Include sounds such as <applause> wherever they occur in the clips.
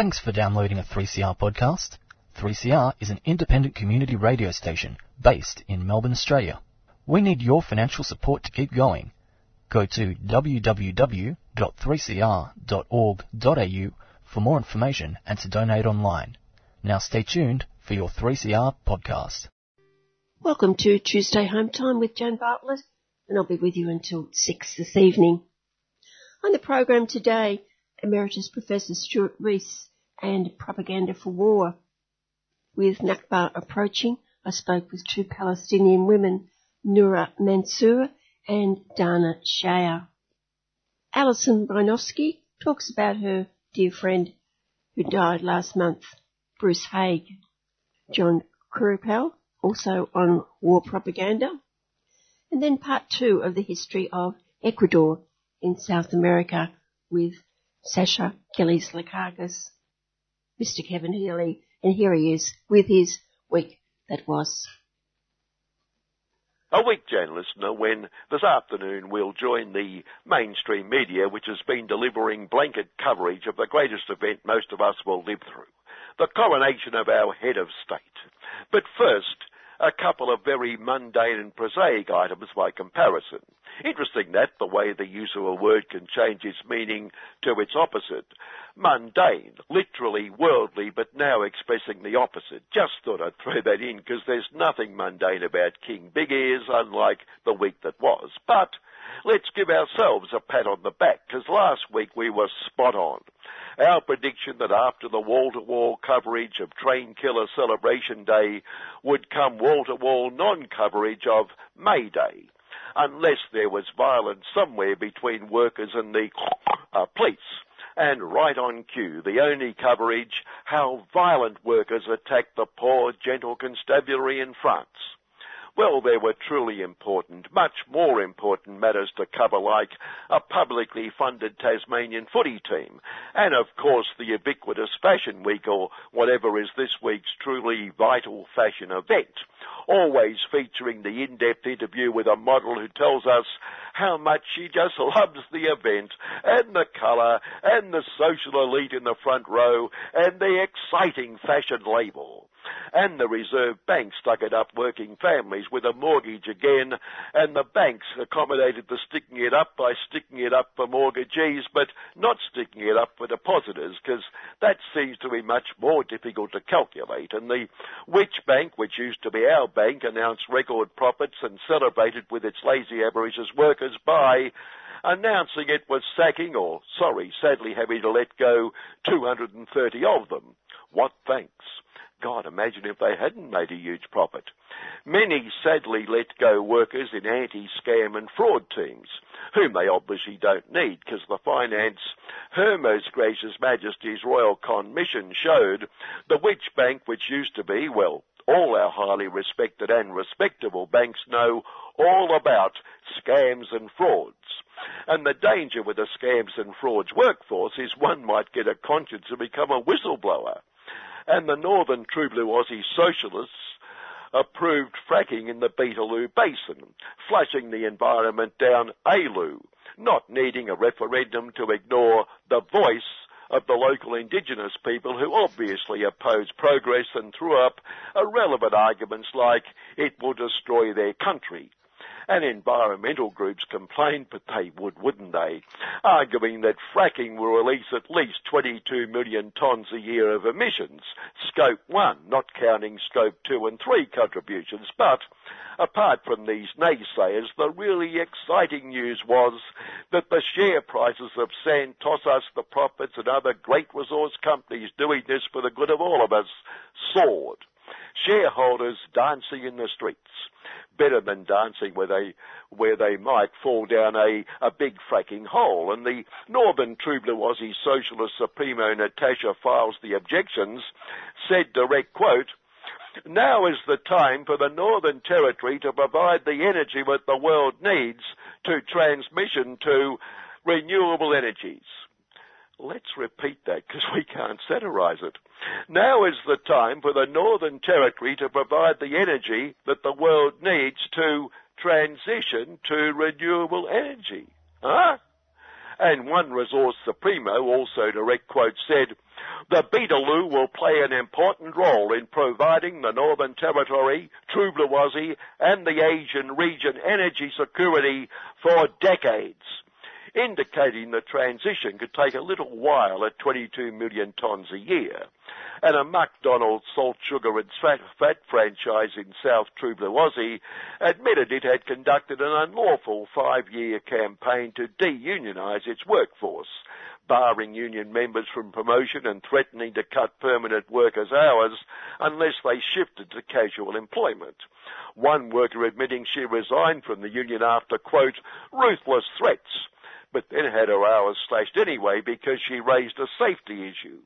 Thanks for downloading a 3CR podcast. 3CR is an independent community radio station based in Melbourne, Australia. We need your financial support to keep going. Go to www.3cr.org.au for more information and to donate online. Now stay tuned for your 3CR podcast. Welcome to Tuesday Home Time with Joan Bartlett, and I'll be with you until 6 this evening. On the program today, Emeritus Professor Stuart Rees and Propaganda for War. With Nakba approaching, I spoke with two Palestinian women, Noura Mansour and Dana Shaer. Alison Broinowski talks about her dear friend who died last month, Bruce Haigh. John Queripel, also on war propaganda. And then part two of the history of Ecuador in South America with Sasha Gillies Lekakis, Mr. Kevin Healy, and here he is with his week that was. A week, Jan listener, when this afternoon we'll join the mainstream media which has been delivering blanket coverage of the greatest event most of us will live through, the coronation of our head of state. But first, a couple of very mundane and prosaic items by comparison. Interesting that the way the use of a word can change its meaning to its opposite. Mundane, literally worldly, but now expressing the opposite. Just thought I'd throw that in because there's nothing mundane about King Big Ears, unlike the week that was. But let's give ourselves a pat on the back because last week we were spot on. Our prediction that after the wall-to-wall coverage of Train Killer Celebration Day would come wall-to-wall non-coverage of May Day unless there was violence somewhere between workers and the <coughs> uh, police. And right on cue, the only coverage, how violent workers attacked the poor, gentle constabulary in France. Well, there were truly important, much more important matters to cover like a publicly funded Tasmanian footy team, and of course the ubiquitous Fashion Week or whatever is this week's truly vital fashion event always featuring the in-depth interview with a model who tells us how much she just loves the event and the colour and the social elite in the front row and the exciting fashion label and the Reserve Bank stuck it up working families with a mortgage again, and the banks accommodated the sticking it up by sticking it up for mortgagees, but not sticking it up for depositors, because that seems to be much more difficult to calculate. And the Which Bank, which used to be our bank, announced record profits and celebrated with its lazy avaricious workers by announcing it was sacking, or sorry, sadly having to let go 230 of them. What thanks. God, imagine if they hadn't made a huge profit. Many sadly let go workers in anti-scam and fraud teams, whom they obviously don't need because the finance Her Most Gracious Majesty's Royal Commission showed the Which Bank, which used to be, well, all our highly respected and respectable banks know all about scams and frauds. And the danger with the scams and frauds workforce is one might get a conscience and become a whistleblower and the Northern True Blue Aussie Socialists approved fracking in the Beetaloo Basin, flushing the environment down ALU, not needing a referendum to ignore the voice of the local indigenous people who obviously oppose progress and threw up irrelevant arguments like it will destroy their country and environmental groups complained, but they would, wouldn't they? Arguing that fracking will release at least 22 million tonnes a year of emissions, scope 1, not counting scope 2 and 3 contributions. But apart from these naysayers, the really exciting news was that the share prices of Santos, the profits and other great resource companies doing this for the good of all of us soared. Shareholders dancing in the streets better than dancing where they where they might fall down a, a big fracking hole. And the Northern Aussie Socialist Supremo Natasha Fyles the objections, said direct quote, now is the time for the Northern Territory to provide the energy that the world needs to transmission to renewable energies. Let's repeat that because we can't satirize it. Now is the time for the Northern Territory to provide the energy that the world needs to transition to renewable energy. Huh? And one resource supremo, also direct quote, said, the Beetaloo will play an important role in providing the Northern Territory, Aussie and the Asian region energy security for decades indicating the transition could take a little while at 22 million tonnes a year. And a McDonald's salt, sugar and fat, franchise in South Aussie admitted it had conducted an unlawful five-year campaign to de-unionise its workforce barring union members from promotion and threatening to cut permanent workers' hours unless they shifted to casual employment. One worker admitting she resigned from the union after, quote, ruthless threats but then had her hours slashed anyway because she raised a safety issue.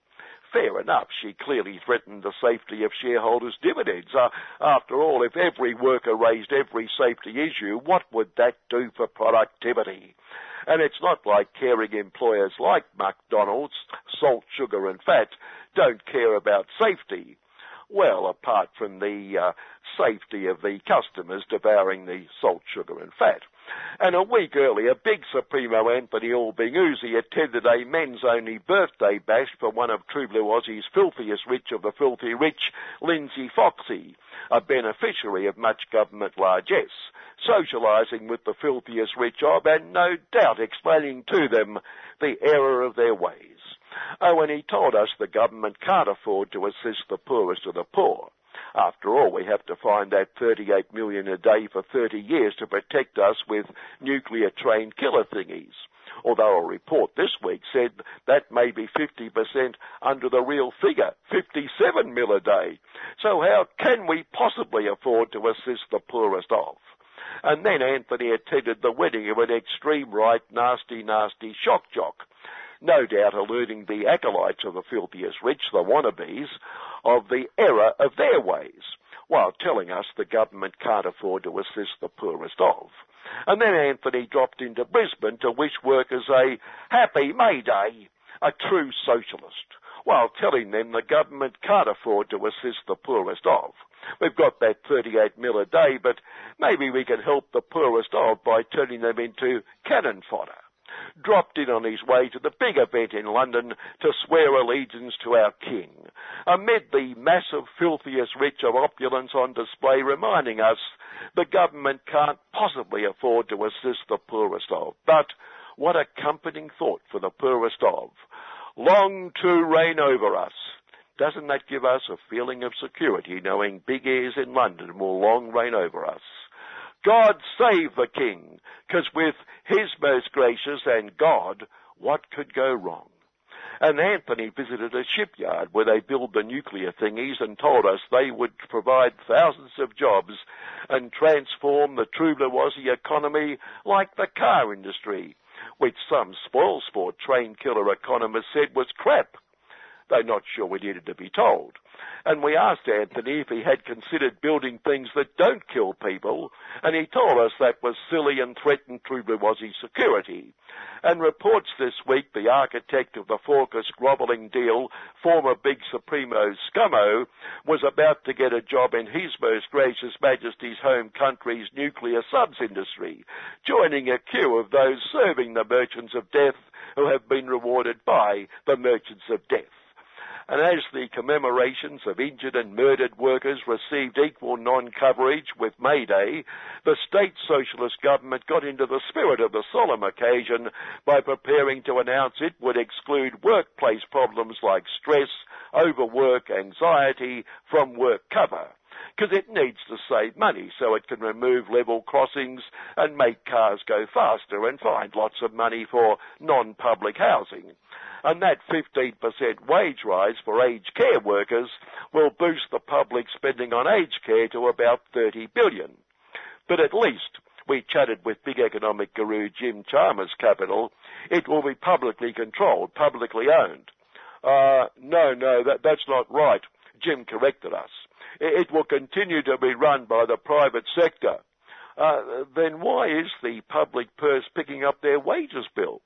Fair enough, she clearly threatened the safety of shareholders' dividends. Uh, after all, if every worker raised every safety issue, what would that do for productivity? And it's not like caring employers like McDonald's, salt, sugar and fat, don't care about safety. Well, apart from the uh, safety of the customers devouring the salt, sugar and fat. And a week earlier, Big Supremo Anthony Albanese attended a men's only birthday bash for one of True Blue Aussie's filthiest rich of the filthy rich, Lindsay Foxy, a beneficiary of much government largesse, socialising with the filthiest rich of and no doubt explaining to them the error of their ways. Oh, and he told us the government can't afford to assist the poorest of the poor. After all, we have to find that 38 million a day for 30 years to protect us with nuclear trained killer thingies. Although a report this week said that may be 50% under the real figure, 57 mil a day. So how can we possibly afford to assist the poorest of? And then Anthony attended the wedding of an extreme right, nasty, nasty shock jock no doubt eluding the acolytes of the filthiest rich, the wannabes, of the error of their ways, while telling us the government can't afford to assist the poorest of. And then Anthony dropped into Brisbane to wish workers a happy May Day, a true socialist, while telling them the government can't afford to assist the poorest of. We've got that 38 mil a day, but maybe we can help the poorest of by turning them into cannon fodder dropped in on his way to the big event in London to swear allegiance to our King, amid the massive filthiest rich of opulence on display reminding us the government can't possibly afford to assist the poorest of. But what a comforting thought for the poorest of. Long to reign over us. Doesn't that give us a feeling of security knowing big ears in London will long reign over us? God save the King, because with his most gracious and God, what could go wrong? And Anthony visited a shipyard where they build the nuclear thingies and told us they would provide thousands of jobs and transform the true economy like the car industry, which some spoilsport train killer economists said was crap. They're not sure we needed to be told. And we asked Anthony if he had considered building things that don't kill people, and he told us that was silly and threatened Aussie security. And reports this week the architect of the Fawkes grovelling deal, former Big Supremo Scummo, was about to get a job in His Most Gracious Majesty's home country's nuclear subs industry, joining a queue of those serving the merchants of death who have been rewarded by the merchants of death and as the commemorations of injured and murdered workers received equal non-coverage with May Day, the state socialist government got into the spirit of the solemn occasion by preparing to announce it would exclude workplace problems like stress, overwork, anxiety from work cover because it needs to save money so it can remove level crossings and make cars go faster and find lots of money for non-public housing and that 15% wage rise for aged care workers will boost the public spending on aged care to about 30 billion. But at least we chatted with big economic guru Jim Chalmers Capital, it will be publicly controlled, publicly owned. Uh, no, no, that, that's not right. Jim corrected us. It, will continue to be run by the private sector. Uh, then why is the public purse picking up their wages bill?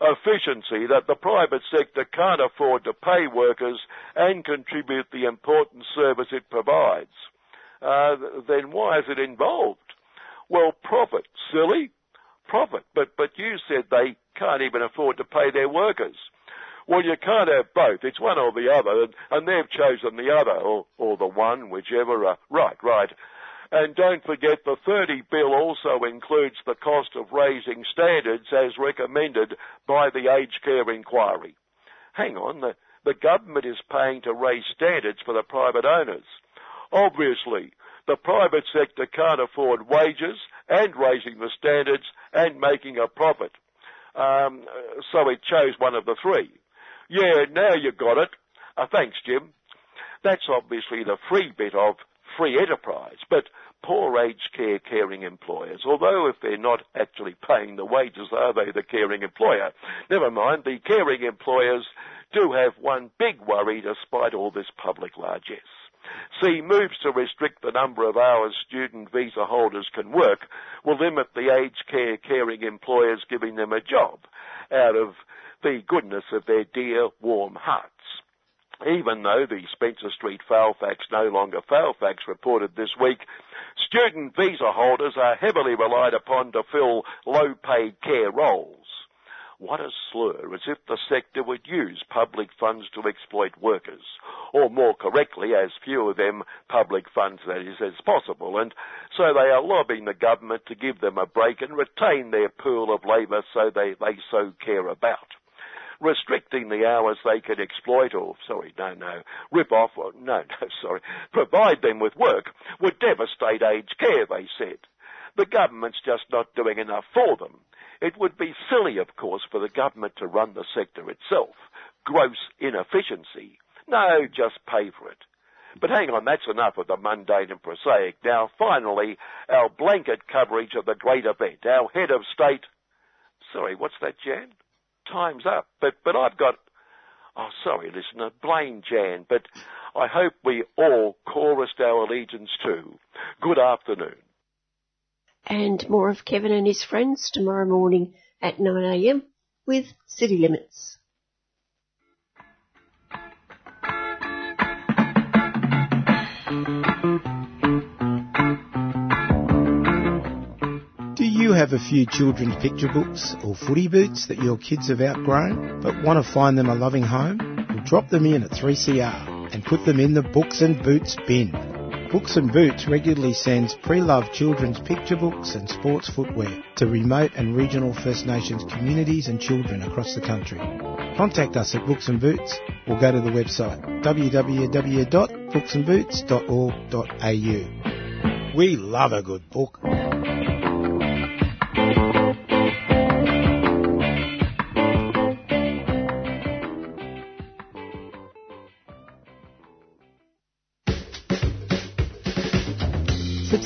efficiency that the private sector can't afford to pay workers and contribute the important service it provides, uh, then why is it involved? Well, profit, silly. profit. But, but you said they can't even afford to pay their workers. Well, you can't have both. It's one or the other, and, and they've chosen the other, or, or the one, whichever. Uh, right, right. And don't forget the 30 bill also includes the cost of raising standards as recommended by the Aged Care Inquiry. Hang on, the, the government is paying to raise standards for the private owners. Obviously, the private sector can't afford wages and raising the standards and making a profit. Um, so it chose one of the three. Yeah, now you got it. Uh, thanks, Jim. That's obviously the free bit of free enterprise, but poor aged care caring employers, although if they're not actually paying the wages, are they the caring employer? Never mind, the caring employers do have one big worry despite all this public largesse. See, moves to restrict the number of hours student visa holders can work will limit the aged care caring employers giving them a job out of the goodness of their dear warm hearts. Even though the Spencer Street Fairfax no longer Fairfax reported this week, student visa holders are heavily relied upon to fill low paid care roles. What a slur, as if the sector would use public funds to exploit workers. Or more correctly, as few of them public funds, that is, as possible. And so they are lobbying the government to give them a break and retain their pool of labour so they, they so care about restricting the hours they can exploit or, sorry, no, no, rip off, or, no, <laughs> no, sorry, provide them with work would devastate aged care, they said. The government's just not doing enough for them. It would be silly, of course, for the government to run the sector itself. Gross inefficiency. No, just pay for it. But hang on, that's enough of the mundane and prosaic. Now, finally, our blanket coverage of the great event. Our head of state. Sorry, what's that, Jan? Time's up. But but I've got. Oh, sorry, listener. Blame Jan. But I hope we all chorused our allegiance to. Good afternoon and more of Kevin and his friends tomorrow morning at 9am with City Limits. You have a few children's picture books or footy boots that your kids have outgrown but want to find them a loving home? Well, drop them in at 3CR and put them in the books and boots bin. Books and Boots regularly sends pre-loved children's picture books and sports footwear to remote and regional First Nations communities and children across the country. Contact us at Books and Boots or go to the website www.booksandboots.org.au. We love a good book.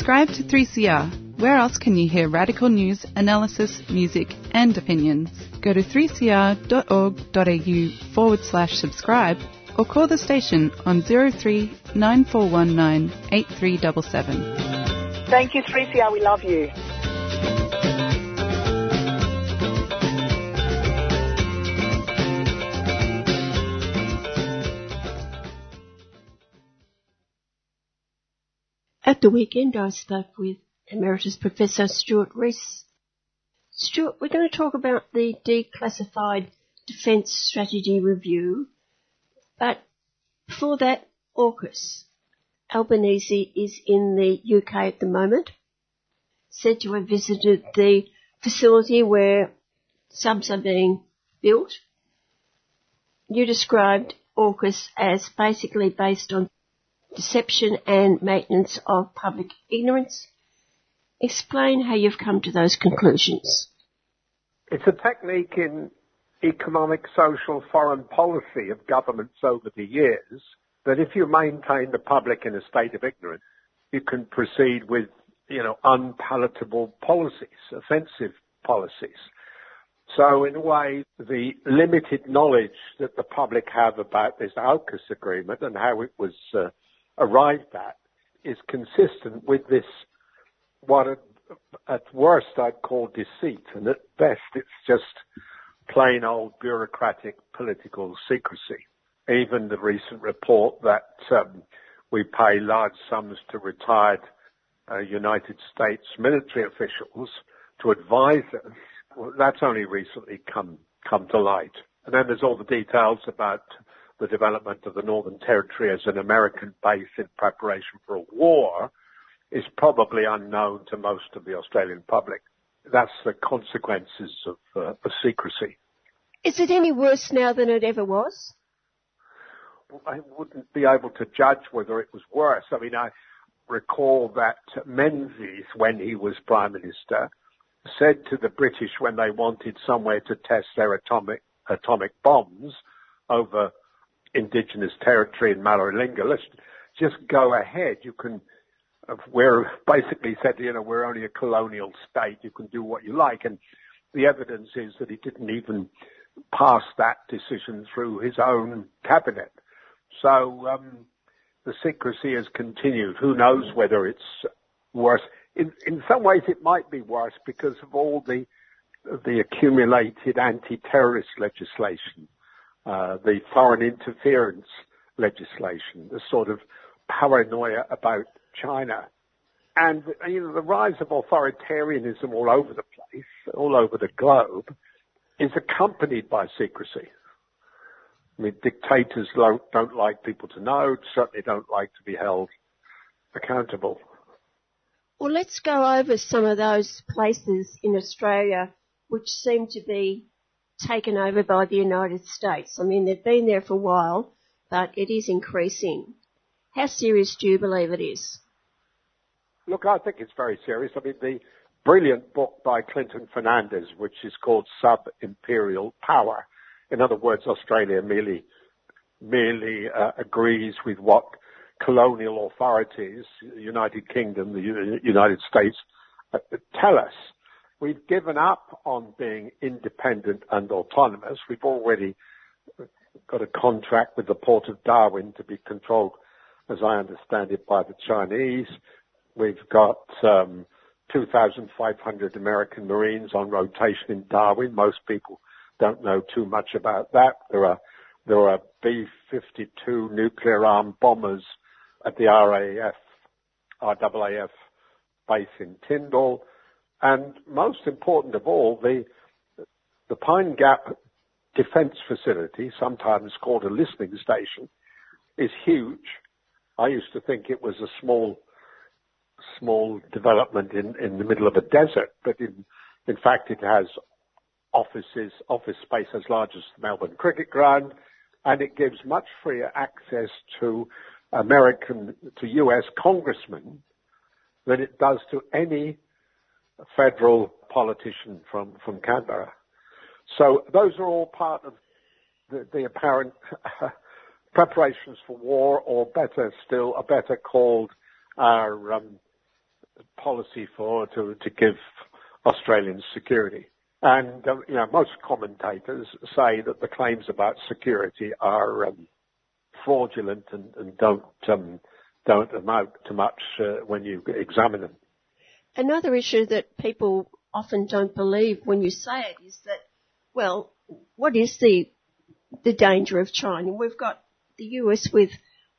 Subscribe to 3CR. Where else can you hear radical news, analysis, music, and opinions? Go to 3cr.org.au forward slash subscribe or call the station on 03 9419 8377. Thank you, 3CR. We love you. At the weekend, I spoke with Emeritus Professor Stuart Rees. Stuart, we're going to talk about the Declassified Defence Strategy Review, but before that, AUKUS. Albanese is in the UK at the moment, said to have visited the facility where subs are being built. You described AUKUS as basically based on deception and maintenance of public ignorance. Explain how you've come to those conclusions. It's a technique in economic, social, foreign policy of governments over the years that if you maintain the public in a state of ignorance, you can proceed with, you know, unpalatable policies, offensive policies. So in a way, the limited knowledge that the public have about this AUKUS agreement and how it was uh, arrived at is consistent with this, what at worst I'd call deceit, and at best it's just plain old bureaucratic political secrecy. Even the recent report that um, we pay large sums to retired uh, United States military officials to advise us, well, that's only recently come, come to light. And then there's all the details about the development of the Northern Territory as an American base in preparation for a war is probably unknown to most of the Australian public. That's the consequences of, uh, of secrecy. Is it any worse now than it ever was? I wouldn't be able to judge whether it was worse. I mean, I recall that Menzies, when he was Prime Minister, said to the British when they wanted somewhere to test their atomic, atomic bombs over indigenous territory in Maralinga, let's just go ahead. You can, we're basically said, you know, we're only a colonial state. You can do what you like. And the evidence is that he didn't even pass that decision through his own cabinet. So um, the secrecy has continued. Who knows whether it's worse? In, in some ways, it might be worse because of all the the accumulated anti-terrorist legislation, uh, the foreign interference legislation, the sort of paranoia about China, and you know the rise of authoritarianism all over the place, all over the globe, is accompanied by secrecy. I mean, dictators don't, don't like people to know, certainly don't like to be held accountable. Well, let's go over some of those places in Australia which seem to be taken over by the United States. I mean, they've been there for a while, but it is increasing. How serious do you believe it is? Look, I think it's very serious. I mean, the brilliant book by Clinton Fernandes, which is called Sub-Imperial Power, in other words, Australia merely merely uh, agrees with what colonial authorities, the United Kingdom, the United States, uh, tell us. We've given up on being independent and autonomous. We've already got a contract with the port of Darwin to be controlled, as I understand it, by the Chinese. We've got um, 2,500 American Marines on rotation in Darwin. Most people don't know too much about that. There are there are B-52 nuclear armed bombers at the RAF, RAAF base in Tindal, and most important of all, the the Pine Gap Defence Facility, sometimes called a listening station, is huge. I used to think it was a small small development in, in the middle of a desert, but in in fact it has offices, office space as large as the Melbourne Cricket Ground, and it gives much freer access to American, to US congressmen than it does to any federal politician from, from Canberra. So those are all part of the, the apparent <laughs> preparations for war, or better still, a better called our um, policy for to, to give Australians security. And um, you know, most commentators say that the claims about security are um, fraudulent and, and don't um, don't amount to much uh, when you examine them. Another issue that people often don't believe when you say it is that, well, what is the the danger of China? We've got the US with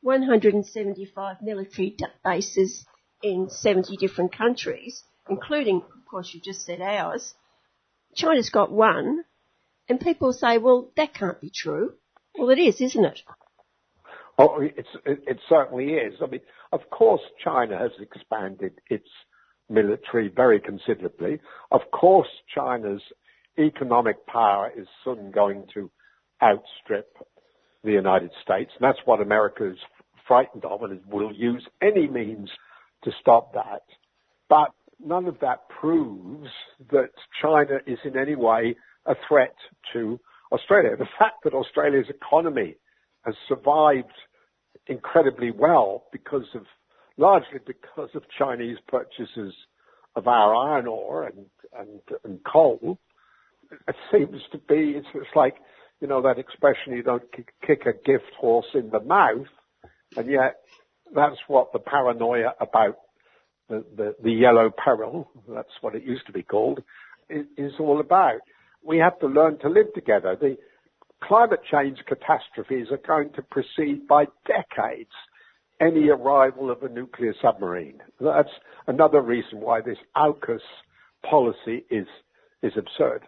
175 military bases in 70 different countries, including, of course, you just said ours. China's got one, and people say, well, that can't be true. Well, it is, isn't it? Oh, it's, it, it certainly is. I mean, of course, China has expanded its military very considerably. Of course, China's economic power is soon going to outstrip the United States, and that's what America is frightened of and will use any means to stop that. But none of that proves that China is in any way a threat to Australia. The fact that Australia's economy has survived incredibly well because of, largely because of Chinese purchases of our iron ore and, and, and coal, it seems to be, it's, it's like, you know, that expression, you don't kick a gift horse in the mouth, and yet that's what the paranoia about the, the, the yellow peril, that's what it used to be called, is, is all about. We have to learn to live together. The climate change catastrophes are going to proceed by decades any arrival of a nuclear submarine. That's another reason why this AUKUS policy is, is absurd.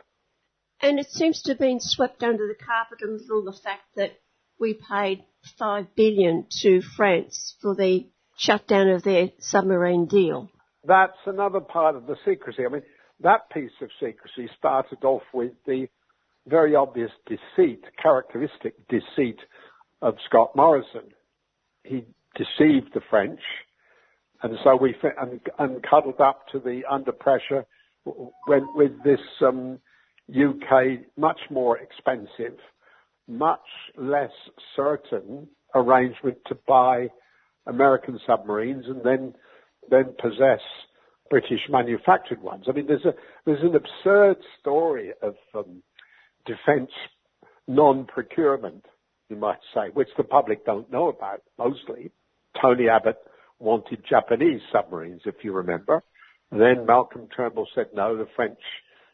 And it seems to have been swept under the carpet a little the fact that we paid five billion to France for the shutdown of their submarine deal. That's another part of the secrecy. I mean, that piece of secrecy started off with the very obvious deceit, characteristic deceit of Scott Morrison. He deceived the French, and so we and, and cuddled up to the under pressure went with this um, UK much more expensive, much less certain arrangement to buy American submarines and then then possess British manufactured ones. I mean, there's a there's an absurd story of um, defence non-procurement, you might say, which the public don't know about mostly. Tony Abbott wanted Japanese submarines, if you remember. Then Malcolm Turnbull said, no, the French,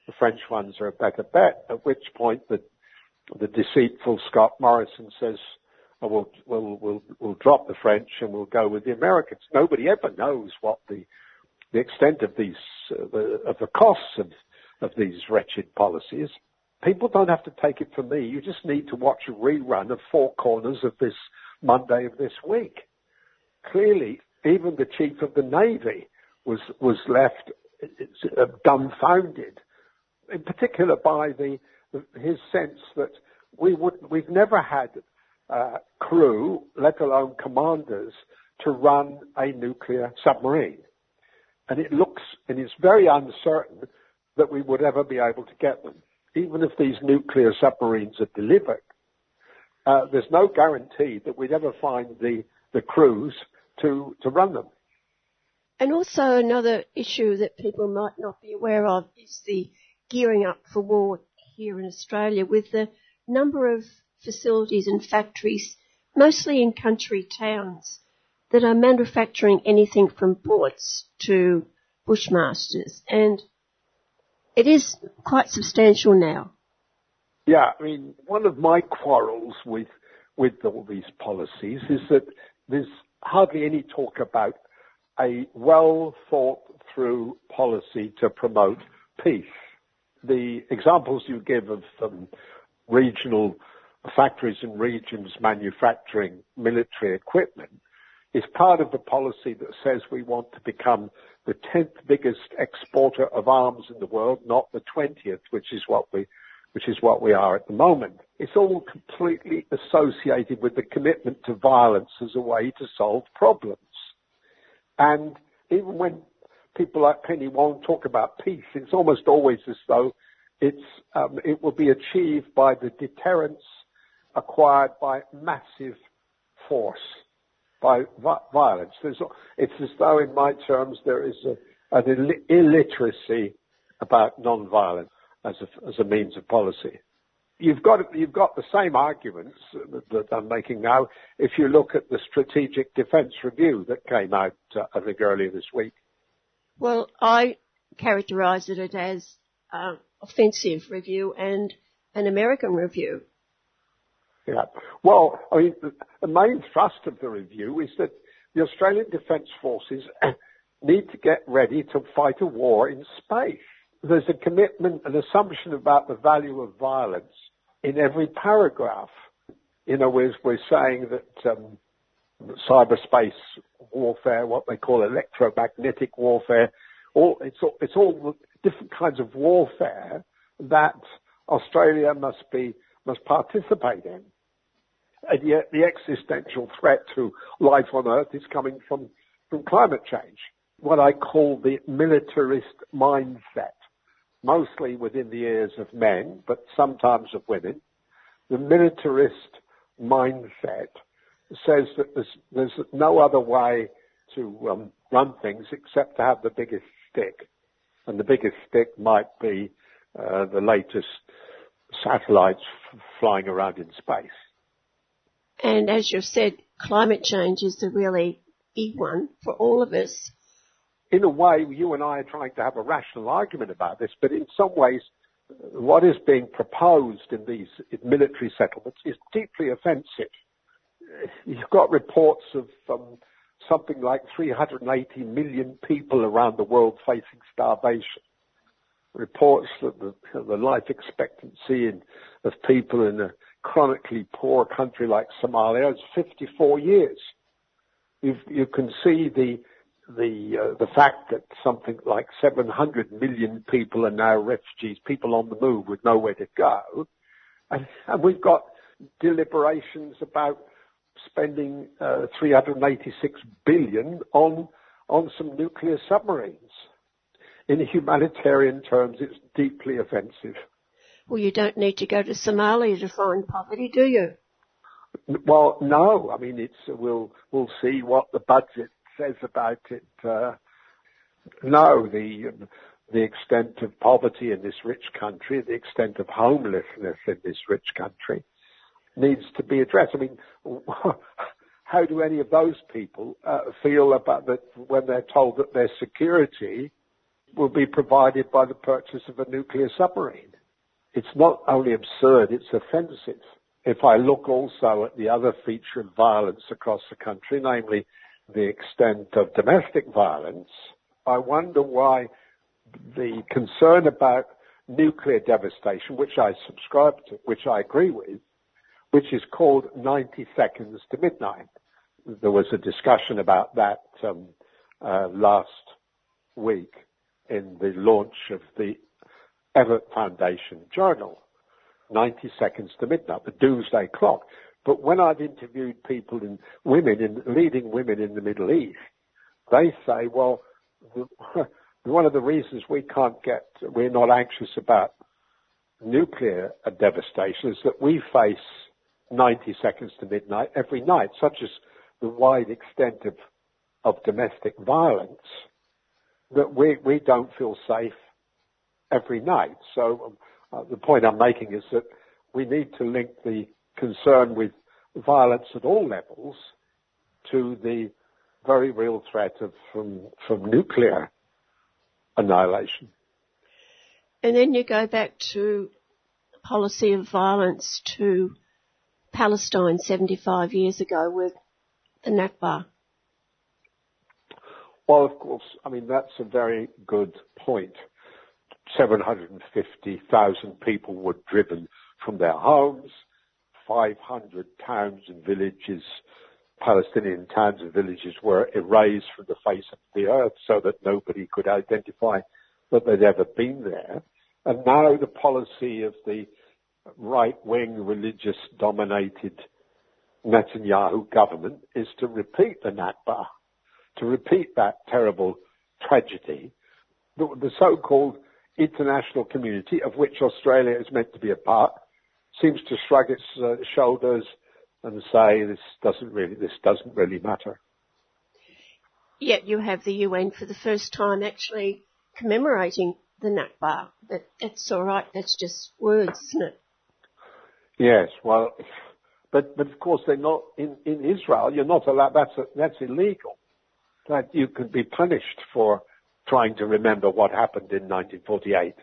the French ones are a better bet. At which point the, the deceitful Scott Morrison says, oh, we'll, we'll, we'll, we'll drop the French and we'll go with the Americans. Nobody ever knows what the, the extent of these, uh, the, of the costs of, of these wretched policies. People don't have to take it from me. You just need to watch a rerun of Four Corners of this Monday of this week. Clearly, even the chief of the Navy was, was left uh, dumbfounded, in particular by the, his sense that we would, we've never had uh, crew, let alone commanders, to run a nuclear submarine. And it looks, and it's very uncertain that we would ever be able to get them even if these nuclear submarines are delivered, uh, there's no guarantee that we'd ever find the, the crews to, to run them. And also another issue that people might not be aware of is the gearing up for war here in Australia with the number of facilities and factories, mostly in country towns, that are manufacturing anything from bullets to bushmasters. And it is quite substantial now. Yeah, I mean, one of my quarrels with with all these policies is that there's hardly any talk about a well thought through policy to promote peace. The examples you give of um, regional factories and regions manufacturing military equipment is part of the policy that says we want to become the 10th biggest exporter of arms in the world, not the 20th, which is what we, which is what we are at the moment. It's all completely associated with the commitment to violence as a way to solve problems. And even when people like Penny Wong talk about peace, it's almost always as though it's, um, it will be achieved by the deterrence acquired by massive force by violence. There's, it's as though, in my terms, there is a, an illiteracy about non-violence as a, as a means of policy. You've got you've got the same arguments that I'm making now. If you look at the Strategic Defence Review that came out, uh, I think earlier this week. Well, I characterise it as uh, offensive review and an American review. Yeah. Well, I mean, the main thrust of the review is that the Australian Defence Forces <coughs> need to get ready to fight a war in space. There's a commitment, an assumption about the value of violence in every paragraph. You know, we're, we're saying that um, cyberspace warfare, what they call electromagnetic warfare, all, it's, all, it's all different kinds of warfare that Australia must be must participate in. And yet the existential threat to life on Earth is coming from, from climate change. What I call the militarist mindset, mostly within the ears of men, but sometimes of women. The militarist mindset says that there's, there's no other way to um, run things except to have the biggest stick. And the biggest stick might be uh, the latest satellites f- flying around in space. And as you've said, climate change is the really big one for all of us. In a way, you and I are trying to have a rational argument about this, but in some ways, what is being proposed in these military settlements is deeply offensive. You've got reports of um, something like 380 million people around the world facing starvation. reports that the, the life expectancy in, of people in a chronically poor country like Somalia is 54 years. you you can see the the uh, the fact that something like 700 million people are now refugees, people on the move with nowhere to go, and, and we've got deliberations about spending uh, 386 billion on on some nuclear submarines. In humanitarian terms, it's deeply offensive. Well, you don't need to go to Somalia to find poverty, do you? Well, no. I mean, it's we'll we'll see what the budget says about it. Uh, no, the the extent of poverty in this rich country, the extent of homelessness in this rich country, needs to be addressed. I mean, <laughs> how do any of those people uh, feel about that when they're told that their security will be provided by the purchase of a nuclear submarine? It's not only absurd, it's offensive. If I look also at the other feature of violence across the country, namely the extent of domestic violence, I wonder why the concern about nuclear devastation, which I subscribe to, which I agree with, which is called 90 seconds to midnight. There was a discussion about that um, uh, last week in the launch of the Evatt Foundation Journal. 90 seconds to midnight, the doomsday clock. But when I've interviewed people in women in leading women in the Middle East, they say, well, the, <laughs> one of the reasons we can't get, we're not anxious about nuclear devastation is that we face 90 seconds to midnight every night, such as the wide extent of, of domestic violence, that we, we don't feel safe every night. So uh, the point I'm making is that we need to link the concern with violence at all levels to the very real threat of from from nuclear annihilation. And then you go back to policy of violence to Palestine 75 years ago with the Nakba. Well, of course, I mean, that's a very good point. 750,000 people were driven from their homes, 500 towns and villages, Palestinian towns and villages were erased from the face of the earth so that nobody could identify that they'd ever been there. And now the policy of the right-wing religious dominated Netanyahu government is to repeat the Nakba, to repeat that terrible tragedy. The, the so-called international community, of which Australia is meant to be a part, seems to shrug its uh, shoulders and say this doesn't really this doesn't really matter. Yet you have the UN for the first time actually commemorating the Nakba. But that's all right. That's just words, isn't it? Yes. Well, but but of course they're not in in Israel. You're not allowed. That's a, that's illegal. That you can be punished for trying to remember what happened in 1948.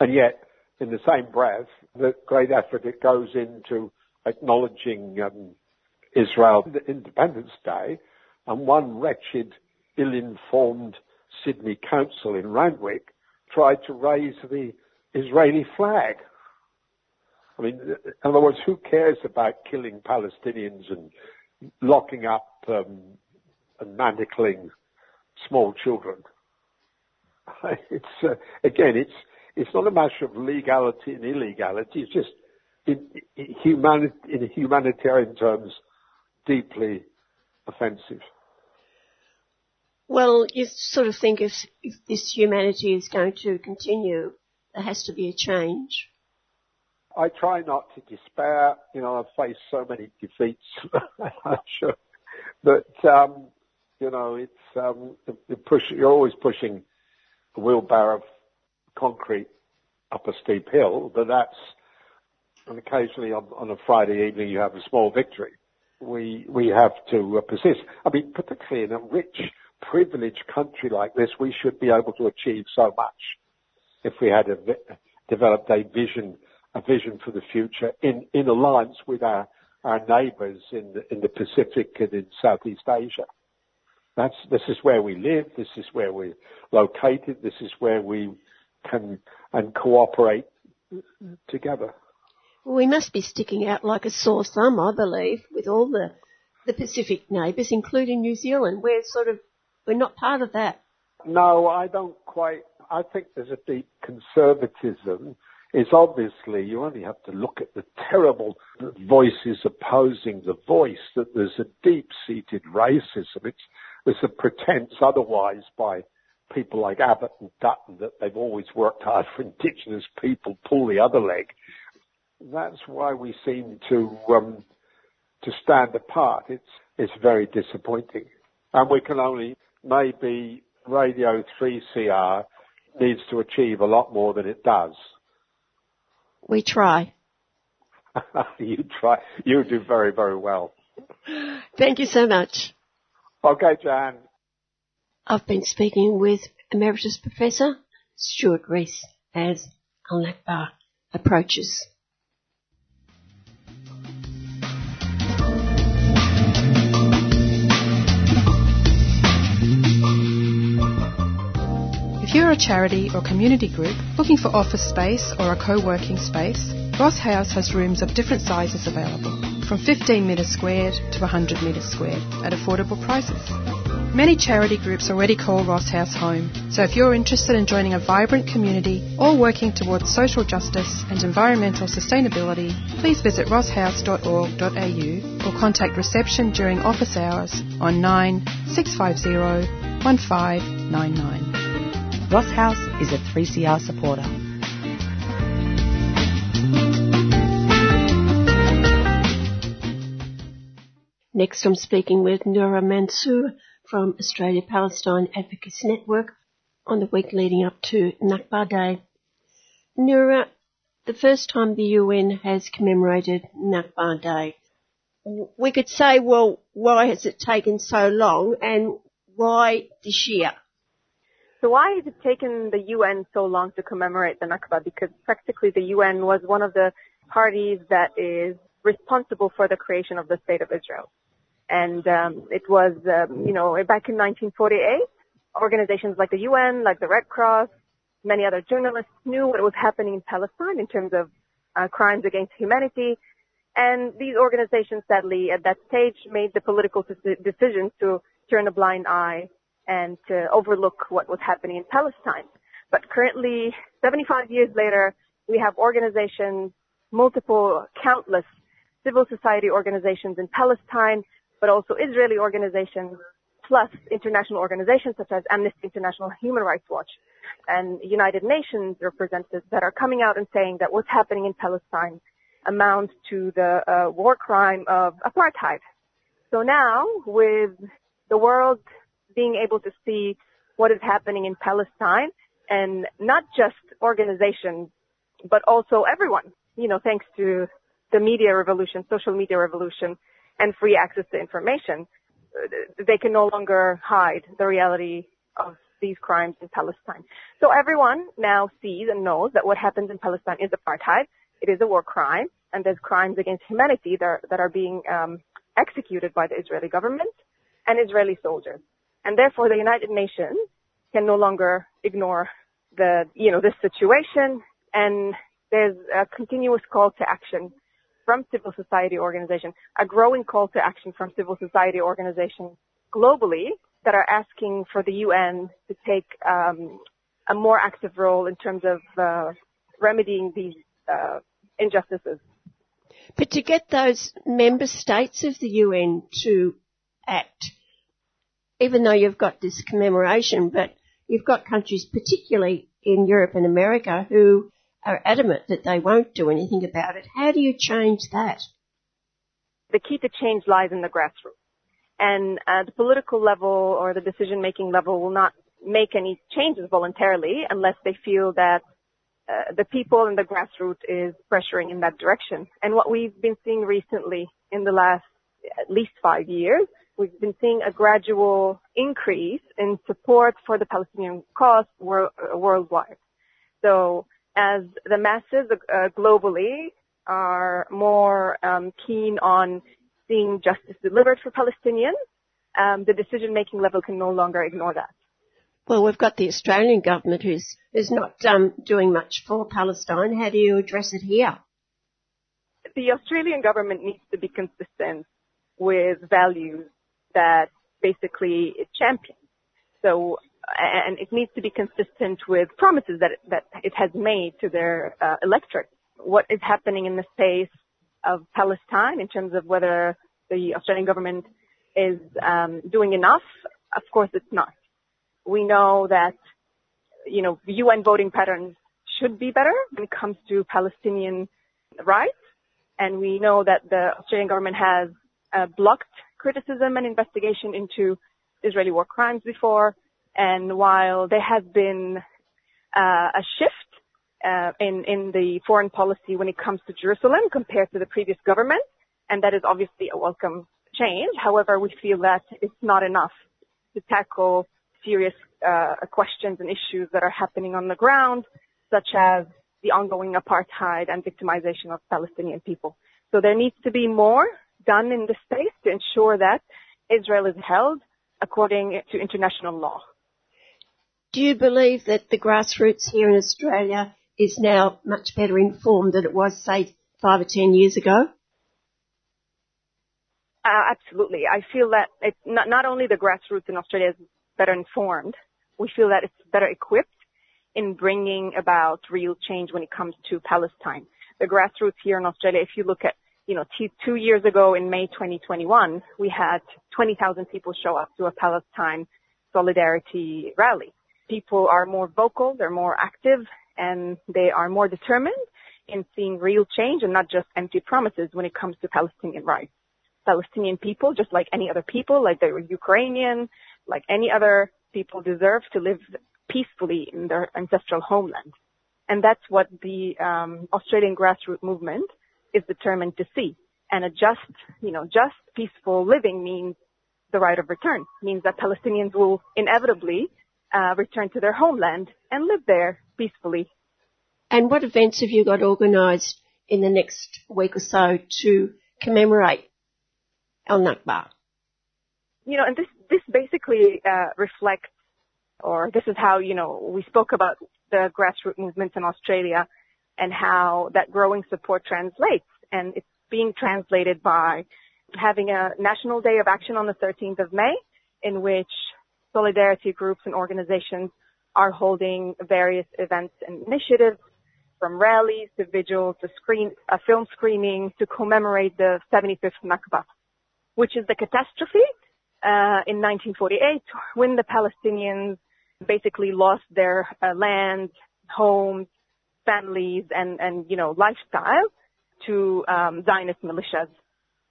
And yet, in the same breath, the great effort it goes into acknowledging um, Israel Independence Day, and one wretched, ill-informed Sydney council in Randwick tried to raise the Israeli flag. I mean, in other words, who cares about killing Palestinians and locking up um, and manacling small children. <laughs> It's uh, again, it's it's not a matter of legality and illegality. It's just in, in, humani- in humanitarian terms, deeply offensive. Well, you sort of think if, if this humanity is going to continue, there has to be a change. I try not to despair. You know, I've faced so many defeats. <laughs> I'm sure, but um, you know, it's um, push. You're always pushing a wheelbarrow concrete up a steep hill, but that's and occasionally on, on a Friday evening you have a small victory. We we have to uh, persist. I mean, particularly in a rich, privileged country like this, we should be able to achieve so much if we had a, developed a vision a vision for the future in in alliance with our our neighbours in the, in the Pacific and in Southeast Asia. That's, this is where we live. This is where we're located. This is where we and, and cooperate together. We must be sticking out like a sore thumb, I believe, with all the, the Pacific neighbours, including New Zealand. We're sort of, we're not part of that. No, I don't quite, I think there's a deep conservatism. It's obviously, you only have to look at the terrible voices opposing the voice, that there's a deep-seated racism. It's, there's a pretense otherwise by people like Abbott and Dutton that they've always worked hard for Indigenous people pull the other leg. That's why we seem to um, to stand apart. It's it's very disappointing, and we can only maybe Radio 3CR needs to achieve a lot more than it does. We try. <laughs> you try. You do very very well. Thank you so much. Okay, Jan. I've been speaking with Emeritus Professor Stuart Rees as Al Nakba approaches. If you're a charity or community group looking for office space or a co-working space, Ross House has rooms of different sizes available, from 15 metres squared to 100 metres squared, at affordable prices. Many charity groups already call Ross House home, so if you're interested in joining a vibrant community or working towards social justice and environmental sustainability, please visit rosshouse.org.au or contact reception during office hours on 9 650 1599. Ross House is a 3CR supporter. Next, I'm speaking with Noura Mansour from Australia Palestine Advocacy Network on the week leading up to Nakba Day. Noura, the first time the UN has commemorated Nakba Day, we could say, well, why has it taken so long and why this year? So why has it taken the UN so long to commemorate the Nakba? Because practically the UN was one of the parties that is responsible for the creation of the State of Israel. And um, it was, um, you know, back in 1948, organizations like the UN, like the Red Cross, many other journalists knew what was happening in Palestine in terms of uh, crimes against humanity. And these organizations, sadly, at that stage, made the political decision to turn a blind eye and to overlook what was happening in Palestine. But currently, 75 years later, we have organizations, multiple, countless civil society organizations in Palestine but also Israeli organizations, plus international organizations such as Amnesty International, Human Rights Watch, and United Nations representatives that are coming out and saying that what's happening in Palestine amounts to the uh, war crime of apartheid. So now, with the world being able to see what is happening in Palestine, and not just organizations, but also everyone, you know, thanks to the media revolution, social media revolution, and free access to information, they can no longer hide the reality of these crimes in Palestine. So everyone now sees and knows that what happens in Palestine is apartheid. It is a war crime, and there's crimes against humanity that are, that are being um, executed by the Israeli government and Israeli soldiers. And therefore, the United Nations can no longer ignore the, you know, this situation, and there's a continuous call to action from civil society organizations, a growing call to action from civil society organizations globally that are asking for the UN to take um, a more active role in terms of uh, remedying these uh, injustices. But to get those member states of the UN to act, even though you've got this commemoration, but you've got countries, particularly in Europe and America, who are adamant that they won't do anything about it. How do you change that? The key to change lies in the grassroots. And uh, the political level or the decision making level will not make any changes voluntarily unless they feel that uh, the people in the grassroots is pressuring in that direction. And what we've been seeing recently in the last at least five years, we've been seeing a gradual increase in support for the Palestinian cause wor- worldwide. So as the masses uh, globally are more um, keen on seeing justice delivered for Palestinians, um, the decision-making level can no longer ignore that. Well, we've got the Australian government who's not um, doing much for Palestine. How do you address it here? The Australian government needs to be consistent with values that basically it champions. So, and it needs to be consistent with promises that that it has made to their uh, electorate. What is happening in the space of Palestine in terms of whether the Australian government is um, doing enough? Of course, it's not we know that, you know, UN voting patterns should be better when it comes to Palestinian rights. And we know that the Australian government has uh, blocked criticism and investigation into Israeli war crimes before. And while there has been uh, a shift uh, in the foreign policy when it comes to Jerusalem compared to the previous government, and that is obviously a welcome change. However, we feel that it's not enough to tackle serious uh, questions and issues that are happening on the ground, such as the ongoing apartheid and victimization of Palestinian people. So there needs to be more done in this space to ensure that Israel is held according to international law. Do you believe that the grassroots here in Australia is now much better informed than it was, say, five or ten years ago? Uh, absolutely. I feel that not, not only the grassroots in Australia is better informed. We feel that it's better equipped in bringing about real change when it comes to Palestine. The grassroots here in Australia, if you look at, you know, t- two years ago in May 2021, we had 20,000 people show up to a Palestine solidarity rally. People are more vocal, they're more active, and they are more determined in seeing real change and not just empty promises when it comes to Palestinian rights. Palestinian people, just like any other people, like the Ukrainian, like any other people deserve to live peacefully in their ancestral homeland. And that's what the um, Australian grassroots movement is determined to see. And a just, you know, just peaceful living means the right of return, means that Palestinians will inevitably return to their homeland and live there peacefully. And what events have you got organised in the next week or so to commemorate Al Nakba? You know, and this this basically uh, reflects, or this is how you know we spoke about the grassroots movements in Australia and how that growing support translates, and it's being translated by having a national day of action on the 13th of May, in which solidarity groups and organizations are holding various events and initiatives from rallies to vigils to screen, a film screening to commemorate the 75th Nakba, which is the catastrophe uh, in 1948 when the Palestinians basically lost their uh, land, homes, families, and, and, you know, lifestyle to um, Zionist militias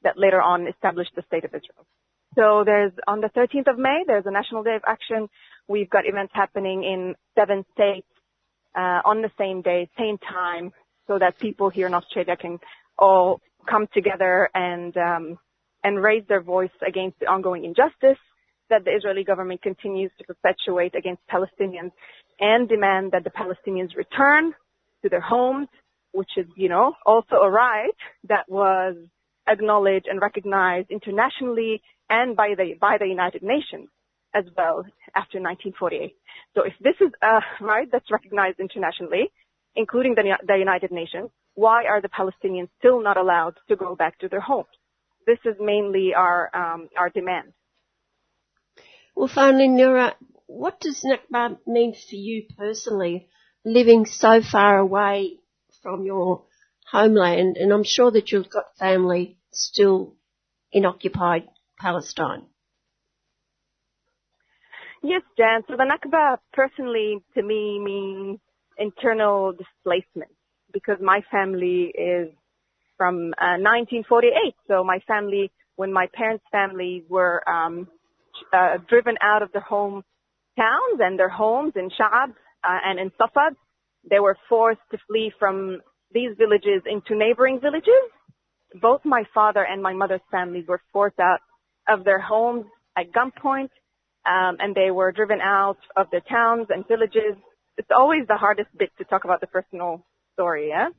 that later on established the state of Israel. So there's on the 13th of May, there's a National Day of Action. We've got events happening in seven states uh, on the same day, same time, so that people here in Australia can all come together and um, and raise their voice against the ongoing injustice that the Israeli government continues to perpetuate against Palestinians and demand that the Palestinians return to their homes, which is, you know, also a right that was acknowledged and recognized internationally and by the, by the United Nations as well after 1948. So if this is a <laughs> right that's recognized internationally, including the, the United Nations, why are the Palestinians still not allowed to go back to their homes? this is mainly our um, our demand. Well, finally, Noura, what does Nakba mean for you personally, living so far away from your homeland? And I'm sure that you've got family still in occupied Palestine. Yes, Jan. So the Nakba personally to me means internal displacement because my family is from uh, 1948. So my family, when my parents' families were um, uh, driven out of their home towns and their homes in Sha'ab uh, and in Safad, they were forced to flee from these villages into neighboring villages. Both my father and my mother's families were forced out of their homes at gunpoint, um, and they were driven out of their towns and villages. It's always the hardest bit to talk about the personal story, yeah?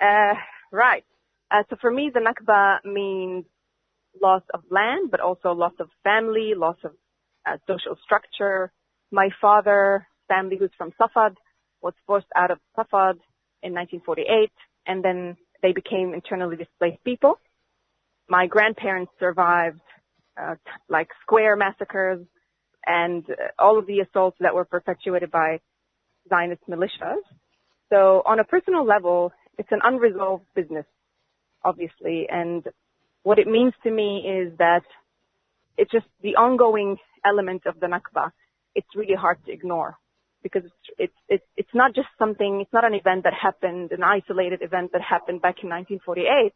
Uh, right. Uh, so for me, the Nakba means loss of land, but also loss of family, loss of uh, social structure, my father, family, who's from Safad, was forced out of Safad in 1948, and then they became internally displaced people. My grandparents survived uh, like square massacres and uh, all of the assaults that were perpetuated by Zionist militias. So on a personal level, it's an unresolved business, obviously, and what it means to me is that it's just the ongoing element of the Nakba. It's really hard to ignore because it's, it's, it's, it's not just something, it's not an event that happened, an isolated event that happened back in 1948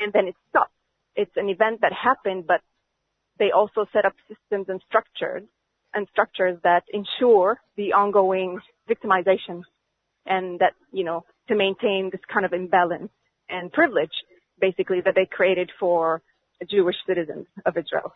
and then it stopped. It's an event that happened, but they also set up systems and structures and structures that ensure the ongoing victimization and that, you know, to maintain this kind of imbalance and privilege basically that they created for Jewish citizens of Israel.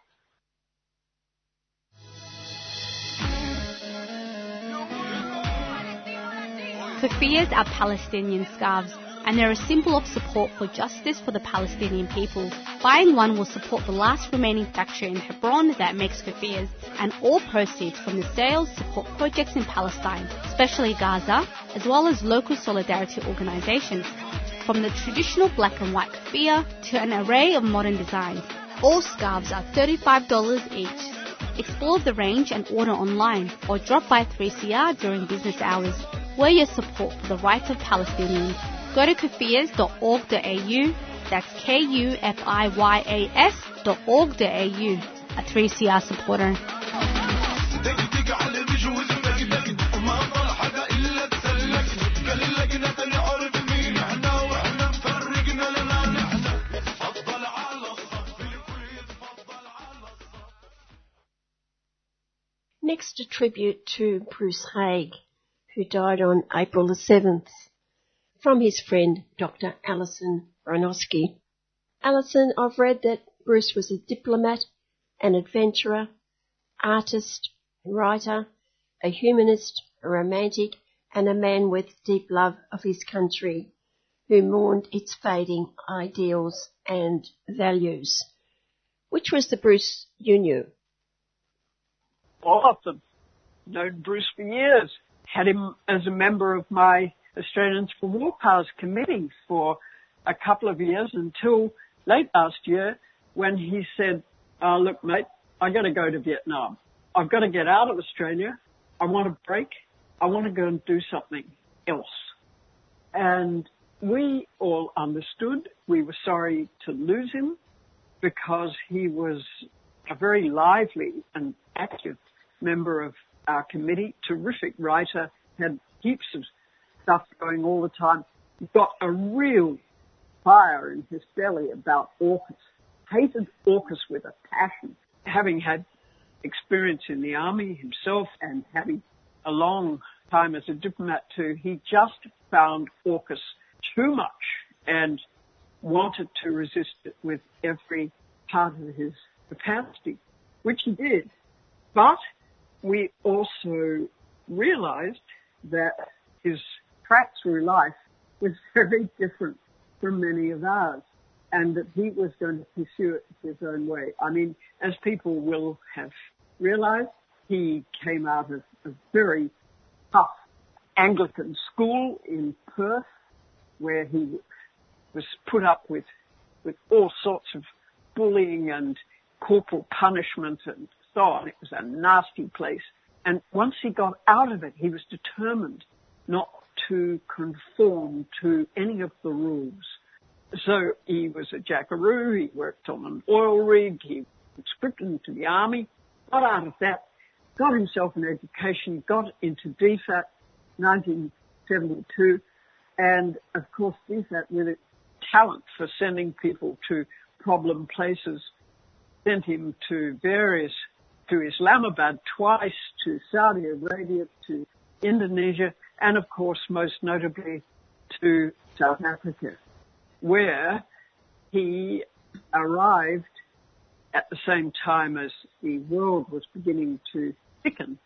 Kufiyas are Palestinian scarves and they're a symbol of support for justice for the Palestinian people. Buying one will support the last remaining factory in Hebron that makes kufiyas, and all proceeds from the sales support projects in Palestine, especially Gaza, as well as local solidarity organizations. From the traditional black and white kufiya to an array of modern designs, all scarves are $35 each. Explore the range and order online or drop by 3CR during business hours. We're your support for the rights of Palestinians. Go to kufiyas.org.au, that's K-U-F-I-Y-A-S dot org.au, a 3CR supporter. Next, a tribute to Bruce Haigh, who died on April the 7th from his friend Dr. Alison Broinowski. Alison, I've read that Bruce was a diplomat, an adventurer, artist, writer, a humanist, a romantic, and a man with deep love of his country, who mourned its fading ideals and values. Which was the Bruce you knew? All of them. Known Bruce for years. Had him as a member of my Australians for War Powers committee for a couple of years until late last year when he said, oh, look, mate, I got to go to Vietnam. I've got to get out of Australia. I want a break. I want to go and do something else. And we all understood. We were sorry to lose him because he was a very lively and active member of our committee, terrific writer, had heaps of stuff going all the time. Got a real fire in his belly about AUKUS. Hated AUKUS with a passion. Having had experience in the army himself and having a long time as a diplomat too, he just found AUKUS too much and wanted to resist it with every part of his capacity, which he did. But we also realized that his track through life was <laughs> very different from many of ours and that he was going to pursue it his own way. I mean, as people will have realized, he came out of a very tough Anglican school in Perth where he was put up with, with all sorts of bullying and corporal punishment and so on. It was a nasty place. And once he got out of it, he was determined not to conform to any of the rules. So he was a jackaroo, he worked on an oil rig, he was conscripted into the army, got out of that, got himself an education, got into DFAT 1972, and of course DFAT with its talent for sending people to problem places, sent him to various, to Islamabad twice, to Saudi Arabia, to Indonesia, and of course, most notably to South Africa, where he arrived at the same time as the world was beginning to thicken